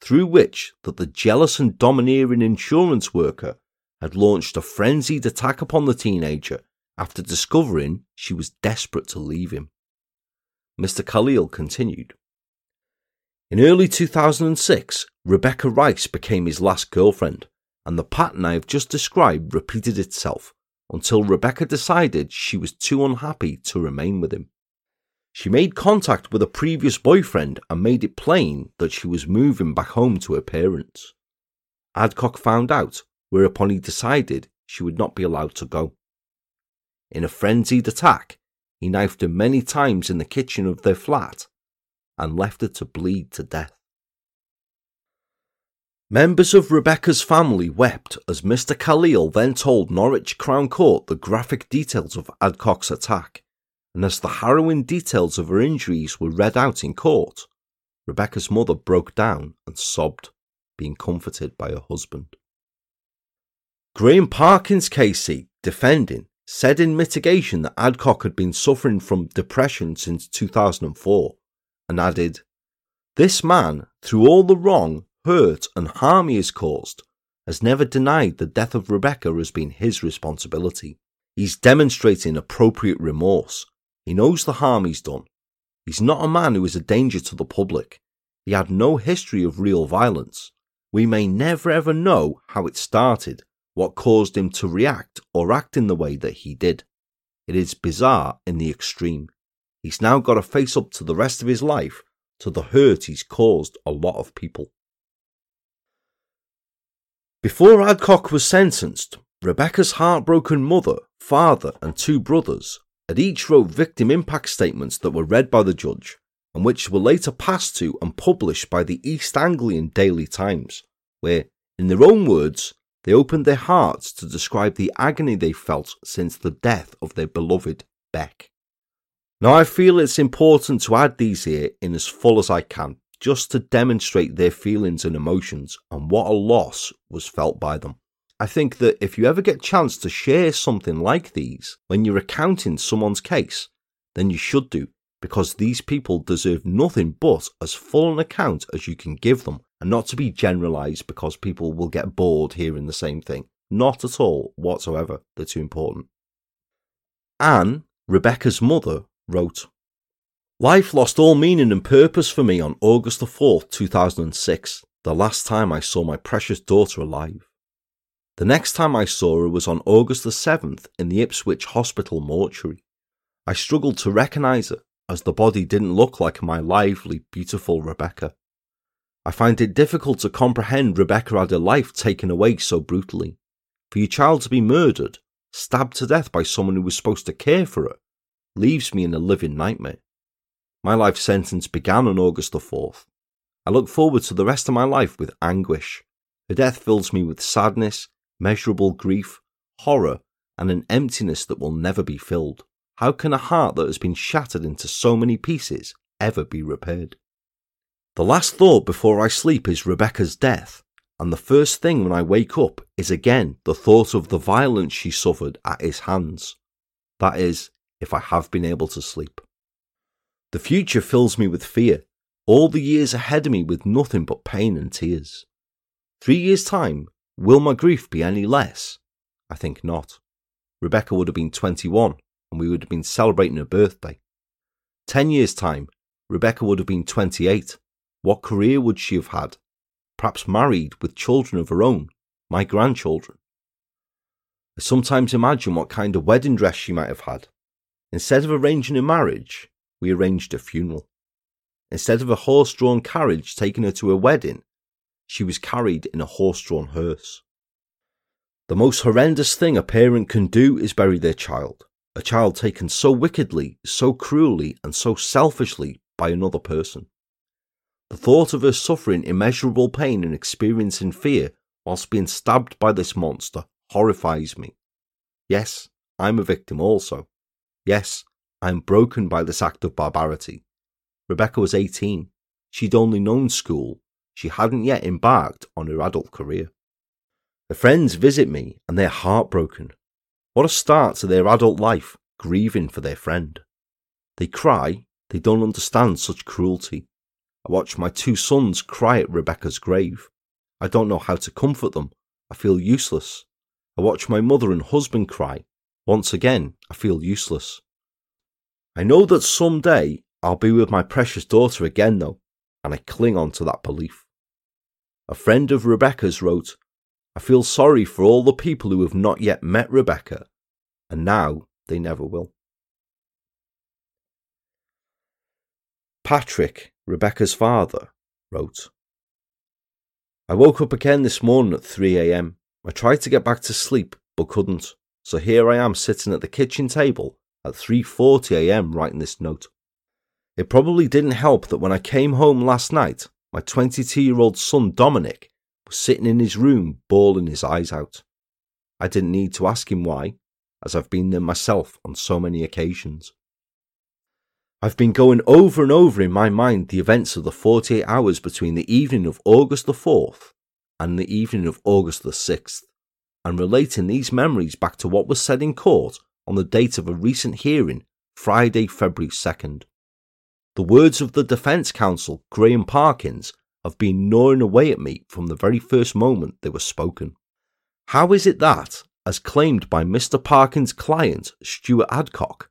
through which that the jealous and domineering insurance worker had launched a frenzied attack upon the teenager after discovering she was desperate to leave him. Mr. Khalil continued. In early 2006, Rebecca Rice became his last girlfriend, and the pattern I have just described repeated itself until Rebecca decided she was too unhappy to remain with him. She made contact with a previous boyfriend and made it plain that she was moving back home to her parents. Adcock found out, whereupon he decided she would not be allowed to go. In a frenzied attack, he knifed her many times in the kitchen of their flat and left her to bleed to death. Members of Rebecca's family wept as Mr. Khalil then told Norwich Crown Court the graphic details of Adcock's attack and as the harrowing details of her injuries were read out in court, Rebecca's mother broke down and sobbed, being comforted by her husband. Graham Parkins KC, defending, said in mitigation that Adcock had been suffering from depression since 2004 and added, This man, through all the wrong, hurt, and harm he has caused, has never denied the death of Rebecca has been his responsibility. He's demonstrating appropriate remorse. He knows the harm he's done. He's not a man who is a danger to the public. He had no history of real violence. We may never ever know how it started, what caused him to react or act in the way that he did. It is bizarre in the extreme. He's now got to face up to the rest of his life to the hurt he's caused a lot of people. Before Adcock was sentenced, Rebecca's heartbroken mother, father, and two brothers had each wrote victim impact statements that were read by the judge and which were later passed to and published by the East Anglian Daily Times, where, in their own words, they opened their hearts to describe the agony they felt since the death of their beloved Beck. Now, I feel it's important to add these here in as full as I can, just to demonstrate their feelings and emotions and what a loss was felt by them. I think that if you ever get a chance to share something like these when you're recounting someone's case, then you should do, because these people deserve nothing but as full an account as you can give them and not to be generalized because people will get bored hearing the same thing. Not at all whatsoever. They're too important. Anne, Rebecca's mother, wrote Life lost all meaning and purpose for me on August the 4th, 2006, the last time I saw my precious daughter alive. The next time I saw her was on August the 7th in the Ipswich Hospital mortuary. I struggled to recognise her as the body didn't look like my lively, beautiful Rebecca. I find it difficult to comprehend Rebecca had her life taken away so brutally. For your child to be murdered, stabbed to death by someone who was supposed to care for her, leaves me in a living nightmare. My life sentence began on August the 4th. I look forward to the rest of my life with anguish. Her death fills me with sadness, measurable grief, horror, and an emptiness that will never be filled. How can a heart that has been shattered into so many pieces ever be repaired? The last thought before I sleep is Rebecca's death, and the first thing when I wake up is again the thought of the violence she suffered at his hands. That is, if I have been able to sleep. The future fills me with fear, all the years ahead of me with nothing but pain and tears. Three years' time, will my grief be any less? I think not. Rebecca would have been 21, and we would have been celebrating her birthday. Ten years' time, Rebecca would have been 28, what career would she have had? Perhaps married with children of her own, my grandchildren. I sometimes imagine what kind of wedding dress she might have had. Instead of arranging a marriage, we arranged a funeral. Instead of a horse drawn carriage taking her to a wedding, she was carried in a horse drawn hearse. The most horrendous thing a parent can do is bury their child, a child taken so wickedly, so cruelly, and so selfishly by another person. The thought of her suffering immeasurable pain and experiencing fear whilst being stabbed by this monster horrifies me. Yes, I'm a victim also. Yes, I'm broken by this act of barbarity. Rebecca was 18. She'd only known school. She hadn't yet embarked on her adult career. The friends visit me and they're heartbroken. What a start to their adult life, grieving for their friend. They cry, they don't understand such cruelty. I watch my two sons cry at Rebecca's grave. I don't know how to comfort them. I feel useless. I watch my mother and husband cry. Once again, I feel useless. I know that someday I'll be with my precious daughter again, though, and I cling on to that belief. A friend of Rebecca's wrote, I feel sorry for all the people who have not yet met Rebecca, and now they never will. Patrick Rebecca's father, wrote I woke up again this morning at 3am. I tried to get back to sleep, but couldn't. So here I am sitting at the kitchen table at 3.40am writing this note. It probably didn't help that when I came home last night, my 22 year old son Dominic was sitting in his room bawling his eyes out. I didn't need to ask him why, as I've been there myself on so many occasions. I've been going over and over in my mind the events of the 48 hours between the evening of August the 4th and the evening of August the 6th, and relating these memories back to what was said in court on the date of a recent hearing, Friday, February 2nd. The words of the defence counsel, Graham Parkins, have been gnawing away at me from the very first moment they were spoken. How is it that, as claimed by Mr. Parkins' client, Stuart Adcock,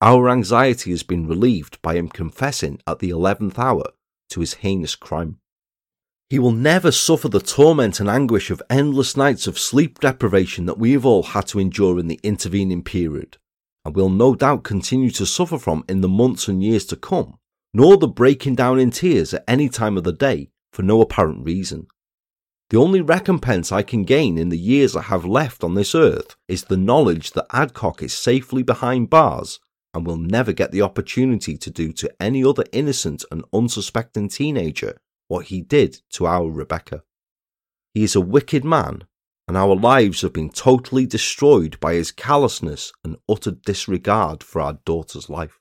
our anxiety has been relieved by him confessing at the eleventh hour to his heinous crime? He will never suffer the torment and anguish of endless nights of sleep deprivation that we have all had to endure in the intervening period, and will no doubt continue to suffer from in the months and years to come, nor the breaking down in tears at any time of the day for no apparent reason. The only recompense I can gain in the years I have left on this earth is the knowledge that Adcock is safely behind bars and will never get the opportunity to do to any other innocent and unsuspecting teenager what he did to our Rebecca. He is a wicked man, and our lives have been totally destroyed by his callousness and utter disregard for our daughter's life.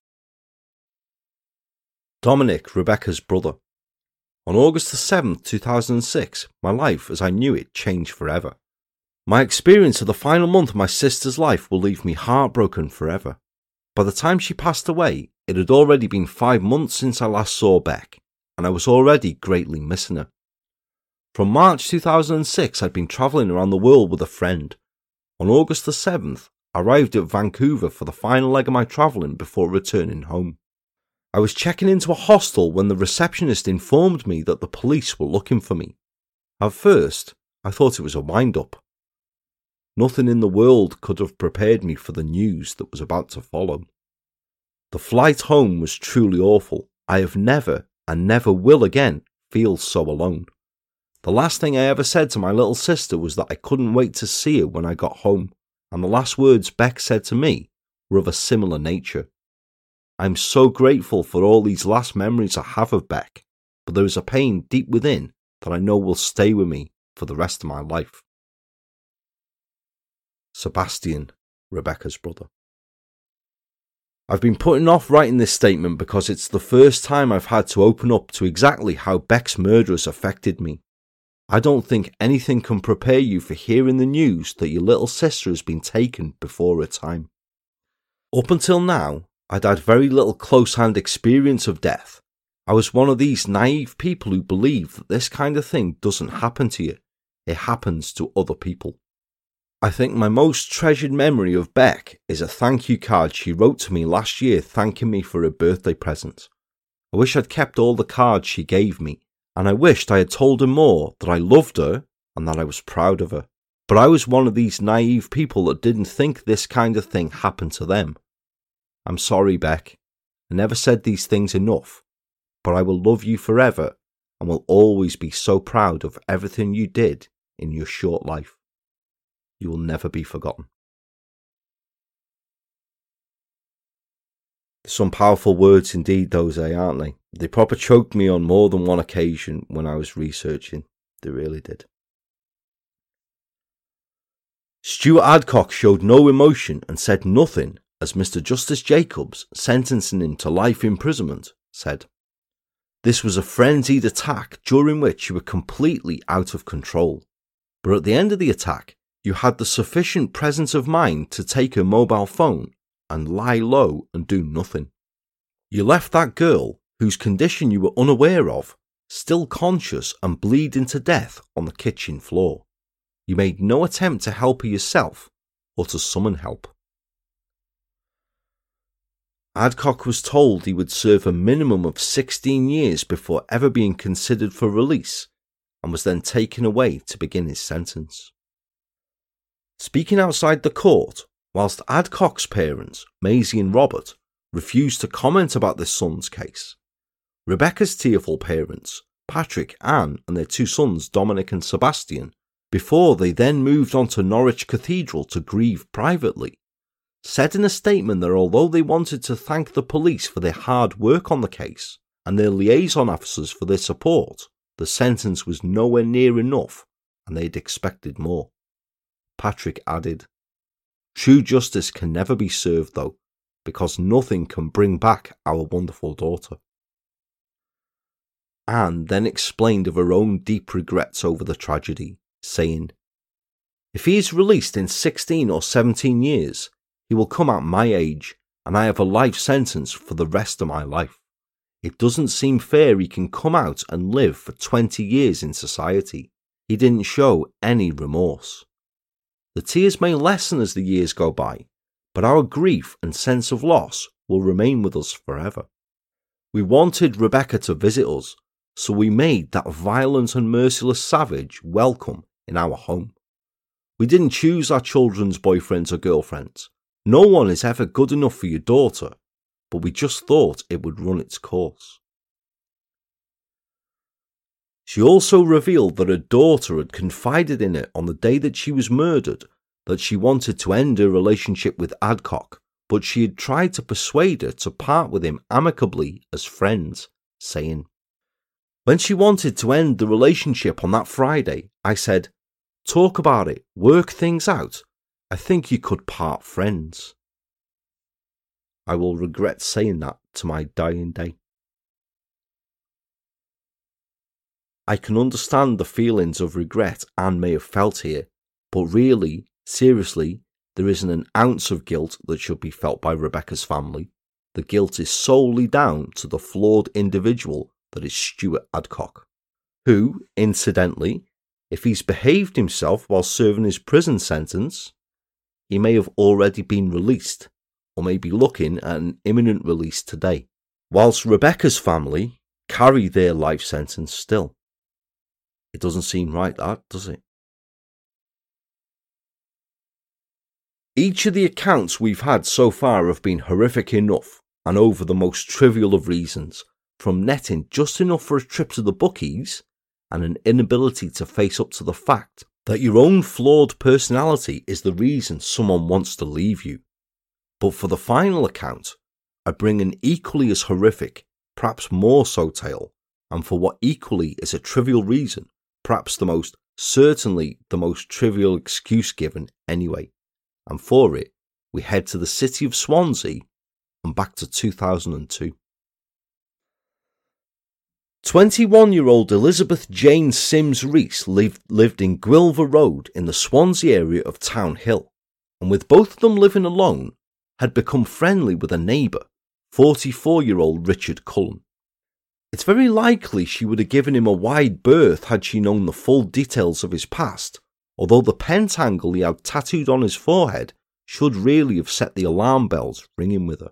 Dominic, Rebecca's brother. On August the 7th, 2006, my life as I knew it changed forever. My experience of the final month of my sister's life will leave me heartbroken forever. By the time she passed away, it had already been five months since I last saw Beck, and I was already greatly missing her. From March 2006, I'd been travelling around the world with a friend. On August the 7th, I arrived at Vancouver for the final leg of my travelling before returning home. I was checking into a hostel when the receptionist informed me that the police were looking for me. At first, I thought it was a wind up. Nothing in the world could have prepared me for the news that was about to follow. The flight home was truly awful. I have never, and never will again, feel so alone. The last thing I ever said to my little sister was that I couldn't wait to see her when I got home, and the last words Beck said to me were of a similar nature. I'm so grateful for all these last memories I have of Beck, but there is a pain deep within that I know will stay with me for the rest of my life. Sebastian, Rebecca's brother. I've been putting off writing this statement because it's the first time I've had to open up to exactly how Beck's murderers affected me. I don't think anything can prepare you for hearing the news that your little sister has been taken before her time. Up until now, I'd had very little close hand experience of death. I was one of these naive people who believe that this kind of thing doesn't happen to you, it happens to other people. I think my most treasured memory of Beck is a thank you card she wrote to me last year thanking me for a birthday present. I wish I'd kept all the cards she gave me, and I wished I had told her more that I loved her and that I was proud of her. But I was one of these naive people that didn't think this kind of thing happened to them. I'm sorry, Beck. I never said these things enough, but I will love you forever and will always be so proud of everything you did in your short life you will never be forgotten. Some powerful words indeed, those, eh, aren't they? They proper choked me on more than one occasion when I was researching. They really did. Stuart Adcock showed no emotion and said nothing as Mr. Justice Jacobs, sentencing him to life imprisonment, said. This was a frenzied attack during which you were completely out of control. But at the end of the attack, you had the sufficient presence of mind to take a mobile phone and lie low and do nothing. You left that girl, whose condition you were unaware of, still conscious and bleeding to death on the kitchen floor. You made no attempt to help her yourself or to summon help. Adcock was told he would serve a minimum of 16 years before ever being considered for release and was then taken away to begin his sentence. Speaking outside the court, whilst Adcock's parents, Maisie and Robert, refused to comment about their son's case, Rebecca's tearful parents, Patrick, Anne, and their two sons, Dominic and Sebastian, before they then moved on to Norwich Cathedral to grieve privately, said in a statement that although they wanted to thank the police for their hard work on the case and their liaison officers for their support, the sentence was nowhere near enough and they'd expected more. Patrick added. True justice can never be served, though, because nothing can bring back our wonderful daughter. Anne then explained of her own deep regrets over the tragedy, saying, If he is released in 16 or 17 years, he will come at my age, and I have a life sentence for the rest of my life. It doesn't seem fair he can come out and live for 20 years in society. He didn't show any remorse. The tears may lessen as the years go by, but our grief and sense of loss will remain with us forever. We wanted Rebecca to visit us, so we made that violent and merciless savage welcome in our home. We didn't choose our children's boyfriends or girlfriends. No one is ever good enough for your daughter, but we just thought it would run its course. She also revealed that her daughter had confided in it on the day that she was murdered that she wanted to end her relationship with Adcock, but she had tried to persuade her to part with him amicably as friends, saying, When she wanted to end the relationship on that Friday, I said, Talk about it, work things out. I think you could part friends. I will regret saying that to my dying day. I can understand the feelings of regret Anne may have felt here, but really, seriously, there isn't an ounce of guilt that should be felt by Rebecca's family. The guilt is solely down to the flawed individual that is Stuart Adcock, who, incidentally, if he's behaved himself while serving his prison sentence, he may have already been released or may be looking at an imminent release today, whilst Rebecca's family carry their life sentence still. It doesn't seem right, that, does it? Each of the accounts we've had so far have been horrific enough and over the most trivial of reasons, from netting just enough for a trip to the bookies and an inability to face up to the fact that your own flawed personality is the reason someone wants to leave you. But for the final account, I bring an equally as horrific, perhaps more so tale, and for what equally is a trivial reason, perhaps the most, certainly the most trivial excuse given anyway. And for it, we head to the city of Swansea and back to 2002. 21 year old Elizabeth Jane Sims Rees lived, lived in Gwilver Road in the Swansea area of Town Hill, and with both of them living alone, had become friendly with a neighbour, 44 year old Richard Cullen. It's very likely she would have given him a wide berth had she known the full details of his past, although the pentangle he had tattooed on his forehead should really have set the alarm bells ringing with her.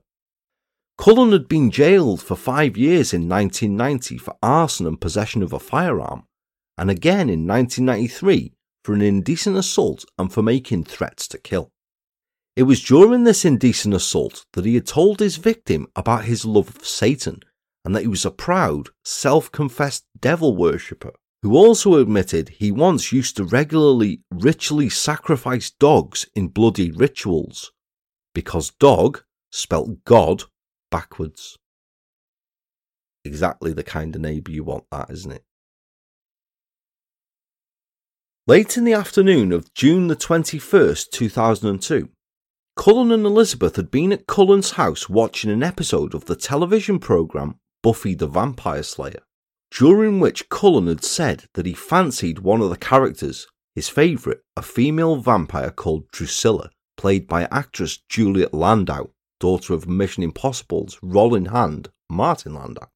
Cullen had been jailed for five years in 1990 for arson and possession of a firearm, and again in 1993 for an indecent assault and for making threats to kill. It was during this indecent assault that he had told his victim about his love of Satan and that he was a proud, self confessed devil worshipper who also admitted he once used to regularly ritually sacrifice dogs in bloody rituals because dog spelt God backwards. Exactly the kind of neighbour you want, that, isn't it? Late in the afternoon of June the 21st, 2002, Cullen and Elizabeth had been at Cullen's house watching an episode of the television programme Buffy the Vampire Slayer, during which Cullen had said that he fancied one of the characters, his favourite, a female vampire called Drusilla, played by actress Juliet Landau, daughter of Mission Impossible's Rollin Hand, Martin Landau.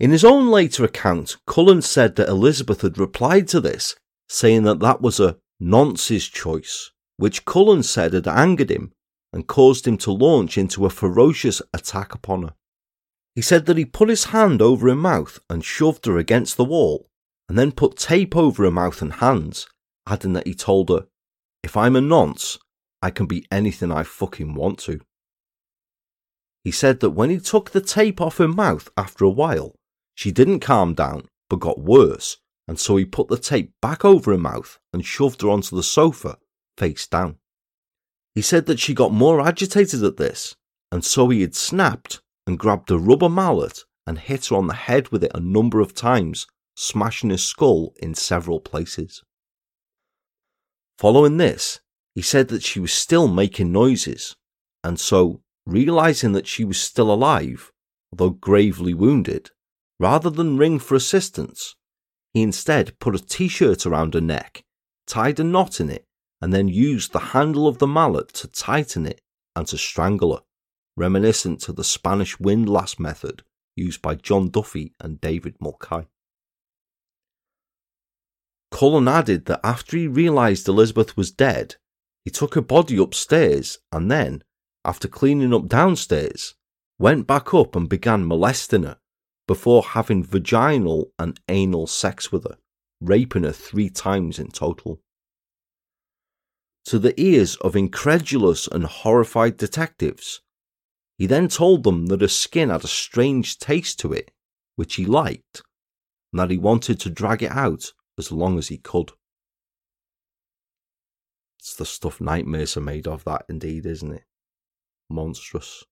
In his own later account, Cullen said that Elizabeth had replied to this, saying that that was a nonce's choice which Cullen said had angered him and caused him to launch into a ferocious attack upon her. He said that he put his hand over her mouth and shoved her against the wall, and then put tape over her mouth and hands, adding that he told her, If I'm a nonce, I can be anything I fucking want to. He said that when he took the tape off her mouth after a while, she didn't calm down but got worse, and so he put the tape back over her mouth and shoved her onto the sofa face down. He said that she got more agitated at this, and so he had snapped and grabbed a rubber mallet and hit her on the head with it a number of times, smashing her skull in several places. Following this, he said that she was still making noises, and so, realizing that she was still alive, although gravely wounded, rather than ring for assistance, he instead put a t shirt around her neck, tied a knot in it, and then used the handle of the mallet to tighten it and to strangle her, reminiscent to the Spanish windlass method used by John Duffy and David Mulcahy. Cullen added that after he realised Elizabeth was dead, he took her body upstairs and then, after cleaning up downstairs, went back up and began molesting her before having vaginal and anal sex with her, raping her three times in total. To the ears of incredulous and horrified detectives, he then told them that her skin had a strange taste to it, which he liked, and that he wanted to drag it out as long as he could. It's the stuff nightmares are made of, that indeed, isn't it? Monstrous.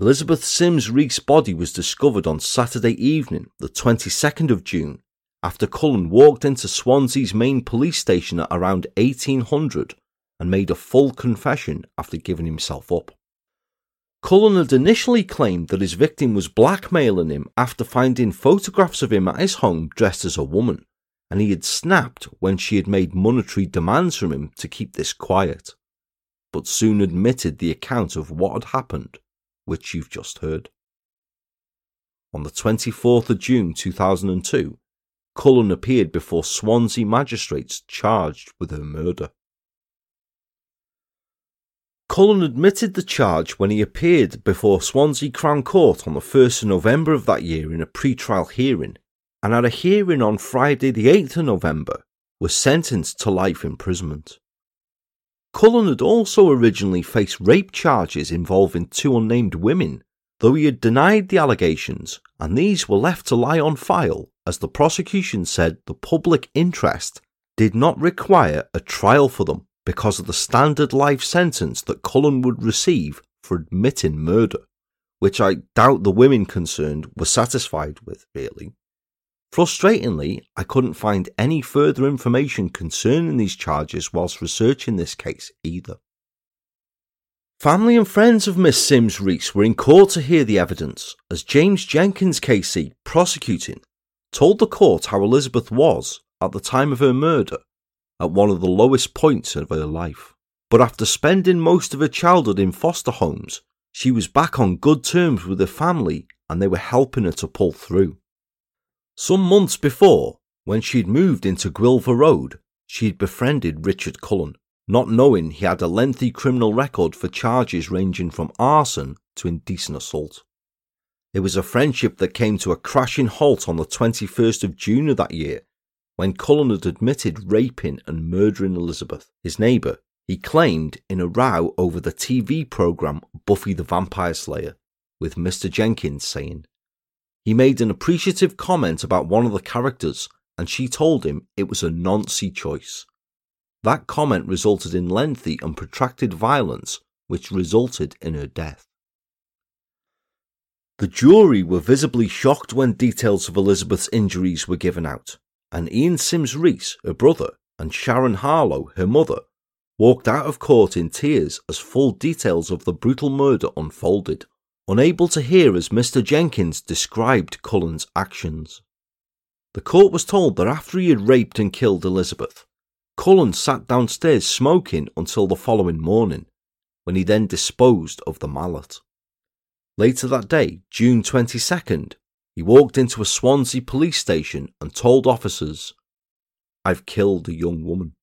Elizabeth Sims Rees's body was discovered on Saturday evening, the 22nd of June, after Cullen walked into Swansea's main police station at around 1800 and made a full confession after giving himself up. Cullen had initially claimed that his victim was blackmailing him after finding photographs of him at his home dressed as a woman, and he had snapped when she had made monetary demands from him to keep this quiet, but soon admitted the account of what had happened which you've just heard. On the 24th of June 2002, Cullen appeared before Swansea magistrates charged with her murder. Cullen admitted the charge when he appeared before Swansea Crown Court on the 1st of November of that year in a pre-trial hearing, and at a hearing on Friday the 8th of November was sentenced to life imprisonment. Cullen had also originally faced rape charges involving two unnamed women, though he had denied the allegations, and these were left to lie on file as the prosecution said the public interest did not require a trial for them because of the standard life sentence that Cullen would receive for admitting murder, which I doubt the women concerned were satisfied with, really. Frustratingly, I couldn't find any further information concerning these charges whilst researching this case either. Family and friends of Miss Sims Rees were in court to hear the evidence, as James Jenkins KC, prosecuting, told the court how Elizabeth was, at the time of her murder, at one of the lowest points of her life. But after spending most of her childhood in foster homes, she was back on good terms with her family and they were helping her to pull through. Some months before, when she'd moved into Gwilver Road, she'd befriended Richard Cullen, not knowing he had a lengthy criminal record for charges ranging from arson to indecent assault. It was a friendship that came to a crashing halt on the 21st of June of that year, when Cullen had admitted raping and murdering Elizabeth, his neighbour, he claimed in a row over the TV programme Buffy the Vampire Slayer, with Mr. Jenkins saying, he made an appreciative comment about one of the characters, and she told him it was a noncy choice. That comment resulted in lengthy and protracted violence, which resulted in her death. The jury were visibly shocked when details of Elizabeth's injuries were given out, and Ian Sims Rees, her brother, and Sharon Harlow, her mother, walked out of court in tears as full details of the brutal murder unfolded unable to hear as Mr. Jenkins described Cullen's actions. The court was told that after he had raped and killed Elizabeth, Cullen sat downstairs smoking until the following morning, when he then disposed of the mallet. Later that day, June 22nd, he walked into a Swansea police station and told officers, I've killed a young woman.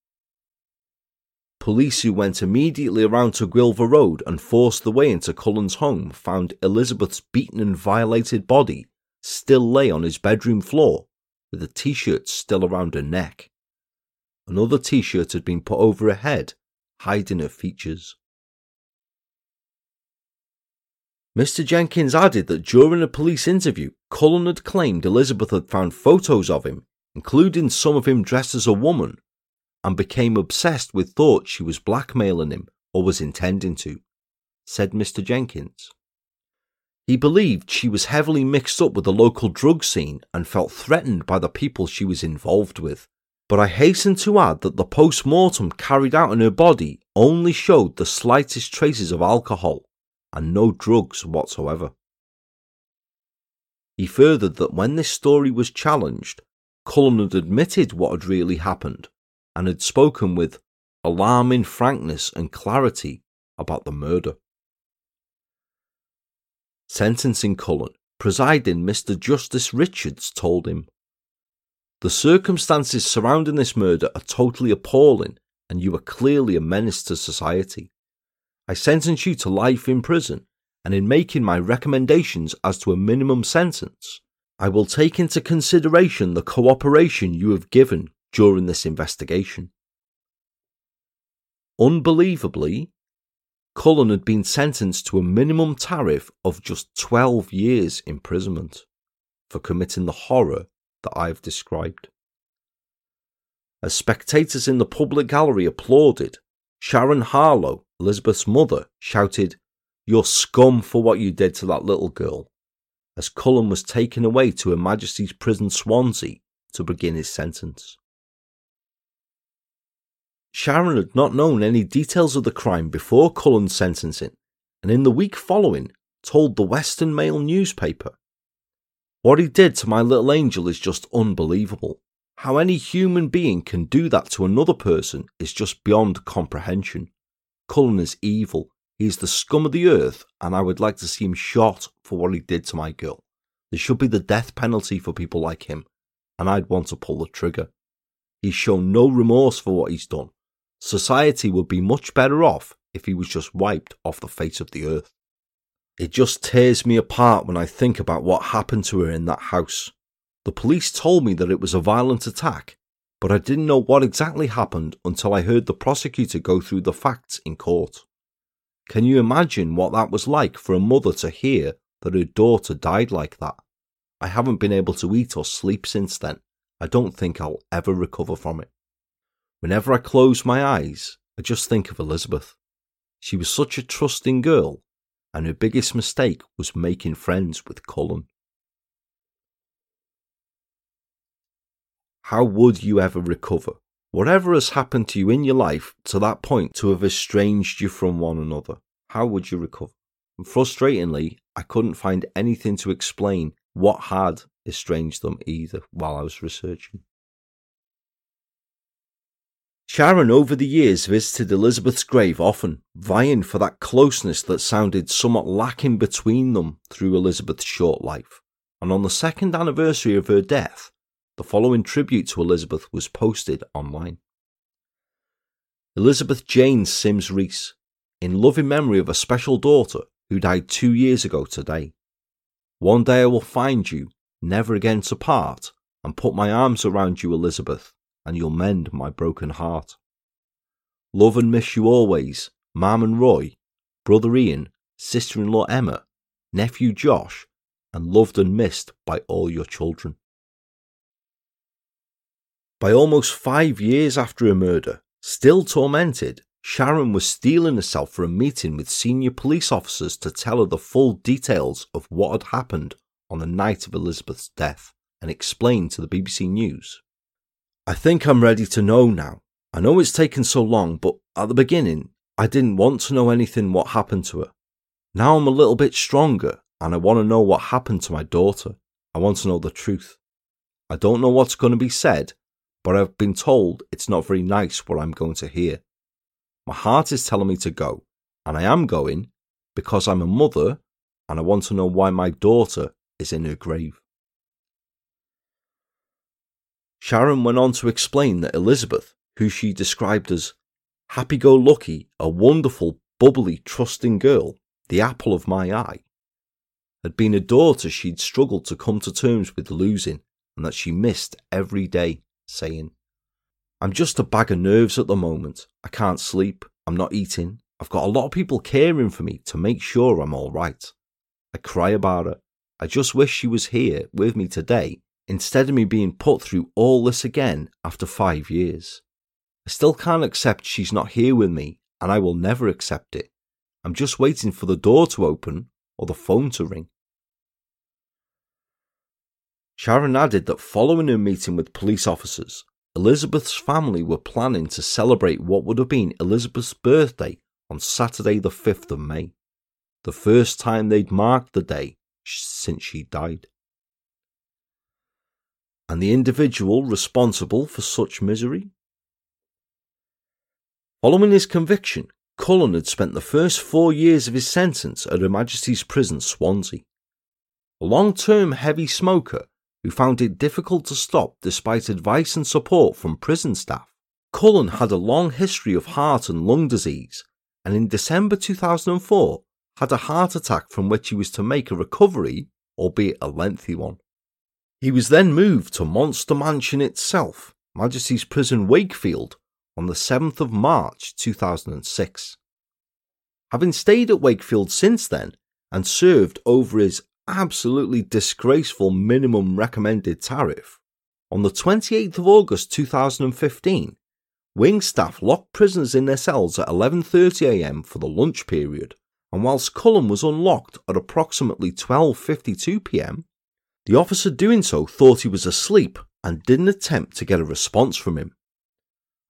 Police who went immediately around to Gwilver Road and forced the way into Cullen's home found Elizabeth's beaten and violated body still lay on his bedroom floor, with a t shirt still around her neck. Another t shirt had been put over her head, hiding her features. Mr. Jenkins added that during a police interview, Cullen had claimed Elizabeth had found photos of him, including some of him dressed as a woman, and became obsessed with thoughts she was blackmailing him or was intending to, said Mr. Jenkins. He believed she was heavily mixed up with the local drug scene and felt threatened by the people she was involved with. But I hasten to add that the post mortem carried out on her body only showed the slightest traces of alcohol and no drugs whatsoever. He furthered that when this story was challenged, Cullen had admitted what had really happened and had spoken with alarming frankness and clarity about the murder. Sentencing Cullen, presiding Mr. Justice Richards told him, The circumstances surrounding this murder are totally appalling and you are clearly a menace to society. I sentence you to life in prison, and in making my recommendations as to a minimum sentence, I will take into consideration the cooperation you have given during this investigation. Unbelievably, Cullen had been sentenced to a minimum tariff of just 12 years imprisonment for committing the horror that I've described. As spectators in the public gallery applauded, Sharon Harlow, Elizabeth's mother, shouted, You're scum for what you did to that little girl, as Cullen was taken away to Her Majesty's Prison Swansea to begin his sentence. Sharon had not known any details of the crime before Cullen's sentencing, and in the week following told the Western Mail newspaper. What he did to my little angel is just unbelievable. How any human being can do that to another person is just beyond comprehension. Cullen is evil. He is the scum of the earth, and I would like to see him shot for what he did to my girl. There should be the death penalty for people like him, and I'd want to pull the trigger. He's shown no remorse for what he's done. Society would be much better off if he was just wiped off the face of the earth. It just tears me apart when I think about what happened to her in that house. The police told me that it was a violent attack, but I didn't know what exactly happened until I heard the prosecutor go through the facts in court. Can you imagine what that was like for a mother to hear that her daughter died like that? I haven't been able to eat or sleep since then. I don't think I'll ever recover from it. Whenever I close my eyes, I just think of Elizabeth. She was such a trusting girl, and her biggest mistake was making friends with Cullen. How would you ever recover? Whatever has happened to you in your life to that point to have estranged you from one another, how would you recover? And frustratingly, I couldn't find anything to explain what had estranged them either while I was researching. Sharon over the years visited Elizabeth's grave often, vying for that closeness that sounded somewhat lacking between them through Elizabeth's short life. And on the second anniversary of her death, the following tribute to Elizabeth was posted online. Elizabeth Jane Sims Rees, in loving memory of a special daughter who died two years ago today. One day I will find you, never again to part, and put my arms around you, Elizabeth, and you'll mend my broken heart. Love and miss you always, Mam and Roy, brother Ian, sister in law Emma, nephew Josh, and loved and missed by all your children. By almost five years after her murder, still tormented, Sharon was steeling herself for a meeting with senior police officers to tell her the full details of what had happened on the night of Elizabeth's death and explain to the BBC News. I think I'm ready to know now. I know it's taken so long, but at the beginning, I didn't want to know anything what happened to her. Now I'm a little bit stronger and I want to know what happened to my daughter. I want to know the truth. I don't know what's going to be said, but I've been told it's not very nice what I'm going to hear. My heart is telling me to go, and I am going because I'm a mother and I want to know why my daughter is in her grave. Sharon went on to explain that Elizabeth, who she described as happy go lucky, a wonderful, bubbly, trusting girl, the apple of my eye, had been a daughter she'd struggled to come to terms with losing and that she missed every day saying, I'm just a bag of nerves at the moment. I can't sleep. I'm not eating. I've got a lot of people caring for me to make sure I'm all right. I cry about it. I just wish she was here with me today instead of me being put through all this again after five years. I still can't accept she's not here with me, and I will never accept it. I'm just waiting for the door to open or the phone to ring. Sharon added that following her meeting with police officers, Elizabeth's family were planning to celebrate what would have been Elizabeth's birthday on Saturday, the 5th of May, the first time they'd marked the day since she died. And the individual responsible for such misery? Following his conviction, Cullen had spent the first four years of his sentence at Her Majesty's Prison, Swansea. A long term heavy smoker who found it difficult to stop despite advice and support from prison staff, Cullen had a long history of heart and lung disease, and in December 2004 had a heart attack from which he was to make a recovery, albeit a lengthy one. He was then moved to Monster Mansion itself, Majesty's Prison Wakefield, on the 7th of March 2006. Having stayed at Wakefield since then and served over his absolutely disgraceful minimum recommended tariff, on the 28th of August 2015, wing staff locked prisoners in their cells at 11.30am for the lunch period, and whilst Cullen was unlocked at approximately 12.52pm, the officer doing so thought he was asleep and didn't attempt to get a response from him.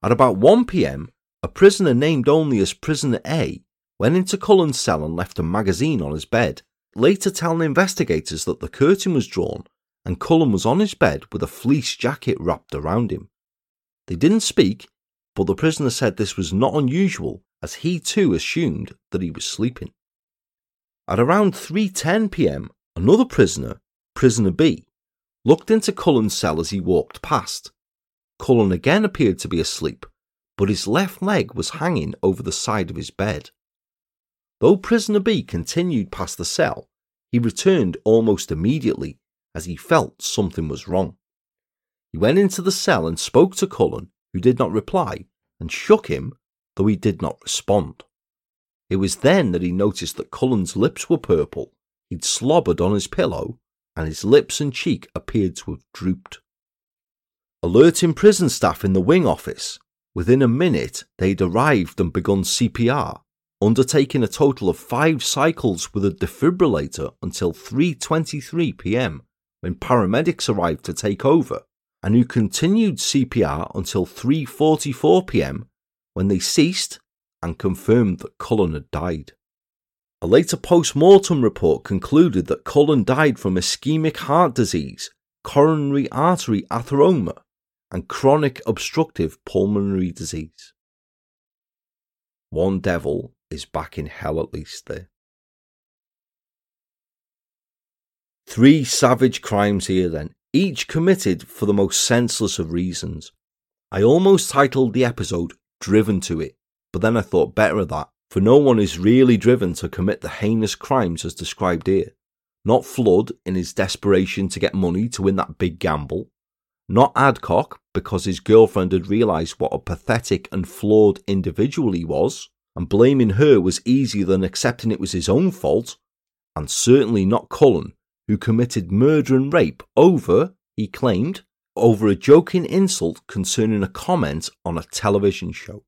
At about 1 pm, a prisoner named only as Prisoner A went into Cullen's cell and left a magazine on his bed, later telling investigators that the curtain was drawn and Cullen was on his bed with a fleece jacket wrapped around him. They didn't speak, but the prisoner said this was not unusual as he too assumed that he was sleeping. At around 3:10 p.m., another prisoner, prisoner B, looked into Cullen's cell as he walked past Cullen again appeared to be asleep, but his left leg was hanging over the side of his bed. Though prisoner B continued past the cell, he returned almost immediately as he felt something was wrong. He went into the cell and spoke to Cullen, who did not reply, and shook him, though he did not respond. It was then that he noticed that Cullen's lips were purple, he'd slobbered on his pillow, and his lips and cheek appeared to have drooped alerting prison staff in the wing office. Within a minute, they'd arrived and begun CPR, undertaking a total of five cycles with a defibrillator until 3:23 p.m. when paramedics arrived to take over, and who continued CPR until 3:44 p.m. when they ceased and confirmed that Cullen had died. A later post-mortem report concluded that Cullen died from ischemic heart disease, coronary artery atheroma, and chronic obstructive pulmonary disease. One devil is back in hell at least there. Three savage crimes here then, each committed for the most senseless of reasons. I almost titled the episode Driven to It, but then I thought better of that, for no one is really driven to commit the heinous crimes as described here. Not Flood in his desperation to get money to win that big gamble, not Adcock, because his girlfriend had realised what a pathetic and flawed individual he was, and blaming her was easier than accepting it was his own fault, and certainly not Cullen, who committed murder and rape over, he claimed, over a joking insult concerning a comment on a television show.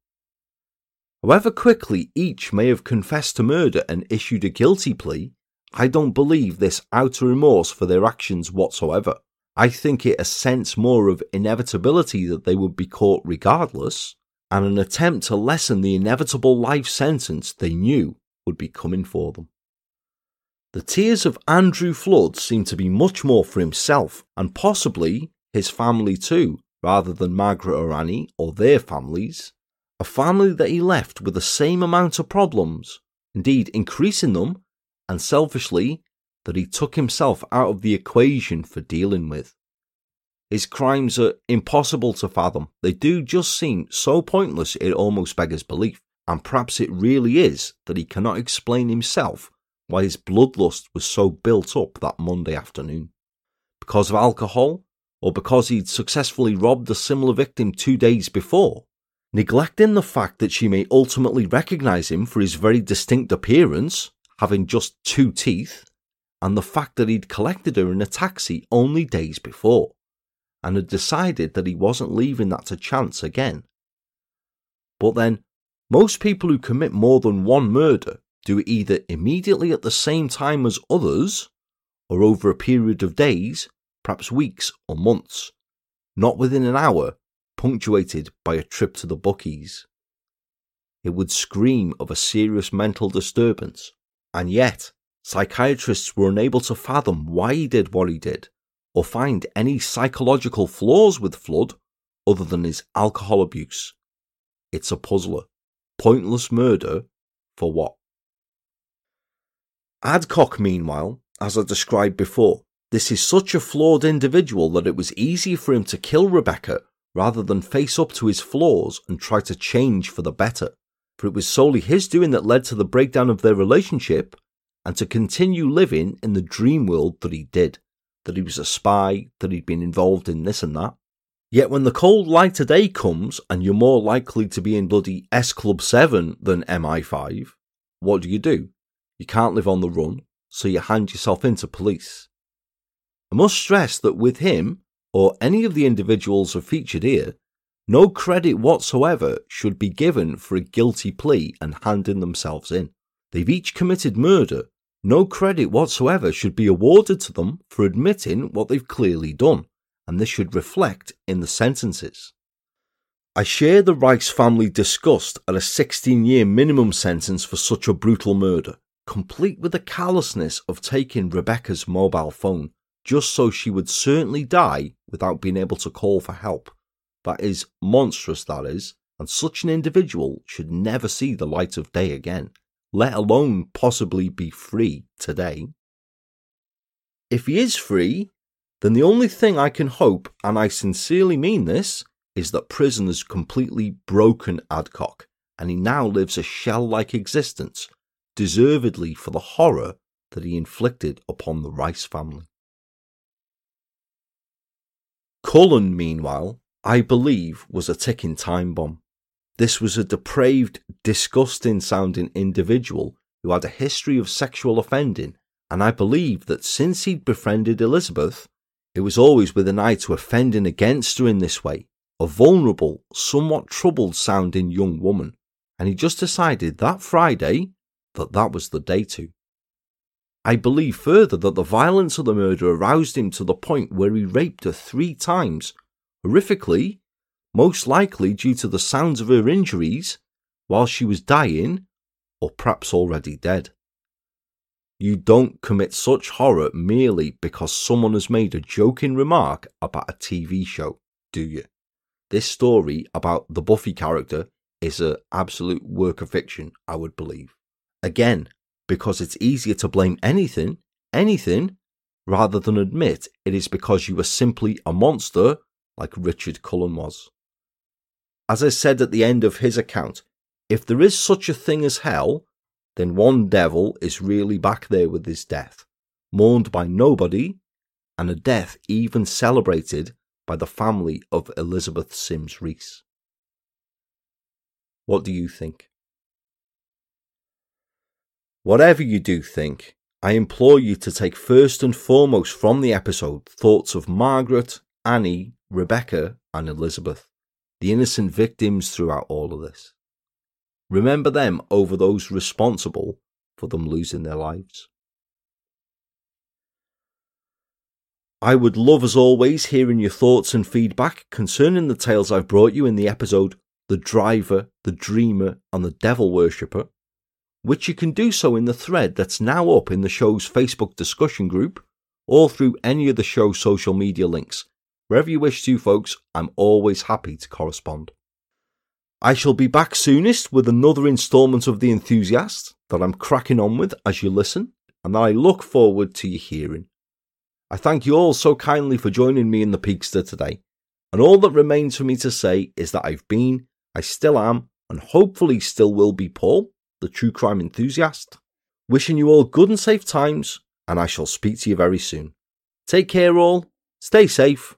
However quickly each may have confessed to murder and issued a guilty plea, I don't believe this outer remorse for their actions whatsoever. I think it a sense more of inevitability that they would be caught regardless, and an attempt to lessen the inevitable life sentence they knew would be coming for them. The tears of Andrew Flood seem to be much more for himself, and possibly his family too, rather than Margaret or Annie or their families. A family that he left with the same amount of problems, indeed increasing them, and selfishly that he took himself out of the equation for dealing with. His crimes are impossible to fathom. They do just seem so pointless it almost beggars belief. And perhaps it really is that he cannot explain himself why his bloodlust was so built up that Monday afternoon. Because of alcohol, or because he'd successfully robbed a similar victim two days before, neglecting the fact that she may ultimately recognise him for his very distinct appearance, having just two teeth, and the fact that he'd collected her in a taxi only days before, and had decided that he wasn't leaving that to chance again. But then, most people who commit more than one murder do it either immediately at the same time as others, or over a period of days, perhaps weeks or months, not within an hour, punctuated by a trip to the bookies. It would scream of a serious mental disturbance, and yet psychiatrists were unable to fathom why he did what he did or find any psychological flaws with Flood other than his alcohol abuse. It's a puzzler. Pointless murder for what? Adcock, meanwhile, as I described before, this is such a flawed individual that it was easy for him to kill Rebecca rather than face up to his flaws and try to change for the better. For it was solely his doing that led to the breakdown of their relationship and to continue living in the dream world that he did. That he was a spy, that he'd been involved in this and that. Yet when the cold light of day comes and you're more likely to be in bloody S Club 7 than MI5, what do you do? You can't live on the run, so you hand yourself into police. I must stress that with him, or any of the individuals who featured here, no credit whatsoever should be given for a guilty plea and handing themselves in. They've each committed murder. No credit whatsoever should be awarded to them for admitting what they've clearly done and this should reflect in the sentences. I share the Rice family disgust at a 16 year minimum sentence for such a brutal murder, complete with the callousness of taking Rebecca's mobile phone just so she would certainly die without being able to call for help. That is monstrous, that is, and such an individual should never see the light of day again, let alone possibly be free today. If he is free, then the only thing I can hope, and I sincerely mean this, is that prison has completely broken Adcock, and he now lives a shell like existence, deservedly for the horror that he inflicted upon the Rice family. Cullen, meanwhile, I believe was a ticking time bomb. This was a depraved, disgusting sounding individual who had a history of sexual offending, and I believe that since he'd befriended Elizabeth, it was always with an eye to offending against her in this way, a vulnerable, somewhat troubled sounding young woman, and he just decided that Friday that that was the day to. I believe further that the violence of the murder aroused him to the point where he raped her three times, horrifically, most likely due to the sounds of her injuries while she was dying or perhaps already dead. You don't commit such horror merely because someone has made a joking remark about a TV show, do you? This story about the Buffy character is an absolute work of fiction, I would believe. Again, because it's easier to blame anything, anything, rather than admit it is because you are simply a monster like Richard Cullen was. As I said at the end of his account, if there is such a thing as hell, then one devil is really back there with his death, mourned by nobody, and a death even celebrated by the family of Elizabeth Sims Rees. What do you think? Whatever you do think, I implore you to take first and foremost from the episode thoughts of Margaret, Annie, Rebecca, and Elizabeth, the innocent victims throughout all of this. Remember them over those responsible for them losing their lives. I would love, as always, hearing your thoughts and feedback concerning the tales I've brought you in the episode The Driver, The Dreamer, and The Devil Worshipper, which you can do so in the thread that's now up in the show's Facebook discussion group or through any of the show's social media links. Wherever you wish to, folks, I'm always happy to correspond. I shall be back soonest with another instalment of The Enthusiast that I'm cracking on with as you listen, and that I look forward to you hearing. I thank you all so kindly for joining me in the Peakster today, and all that remains for me to say is that I've been, I still am, and hopefully still will be Paul, the true crime enthusiast. Wishing you all good and safe times, and I shall speak to you very soon. Take care, all, stay safe,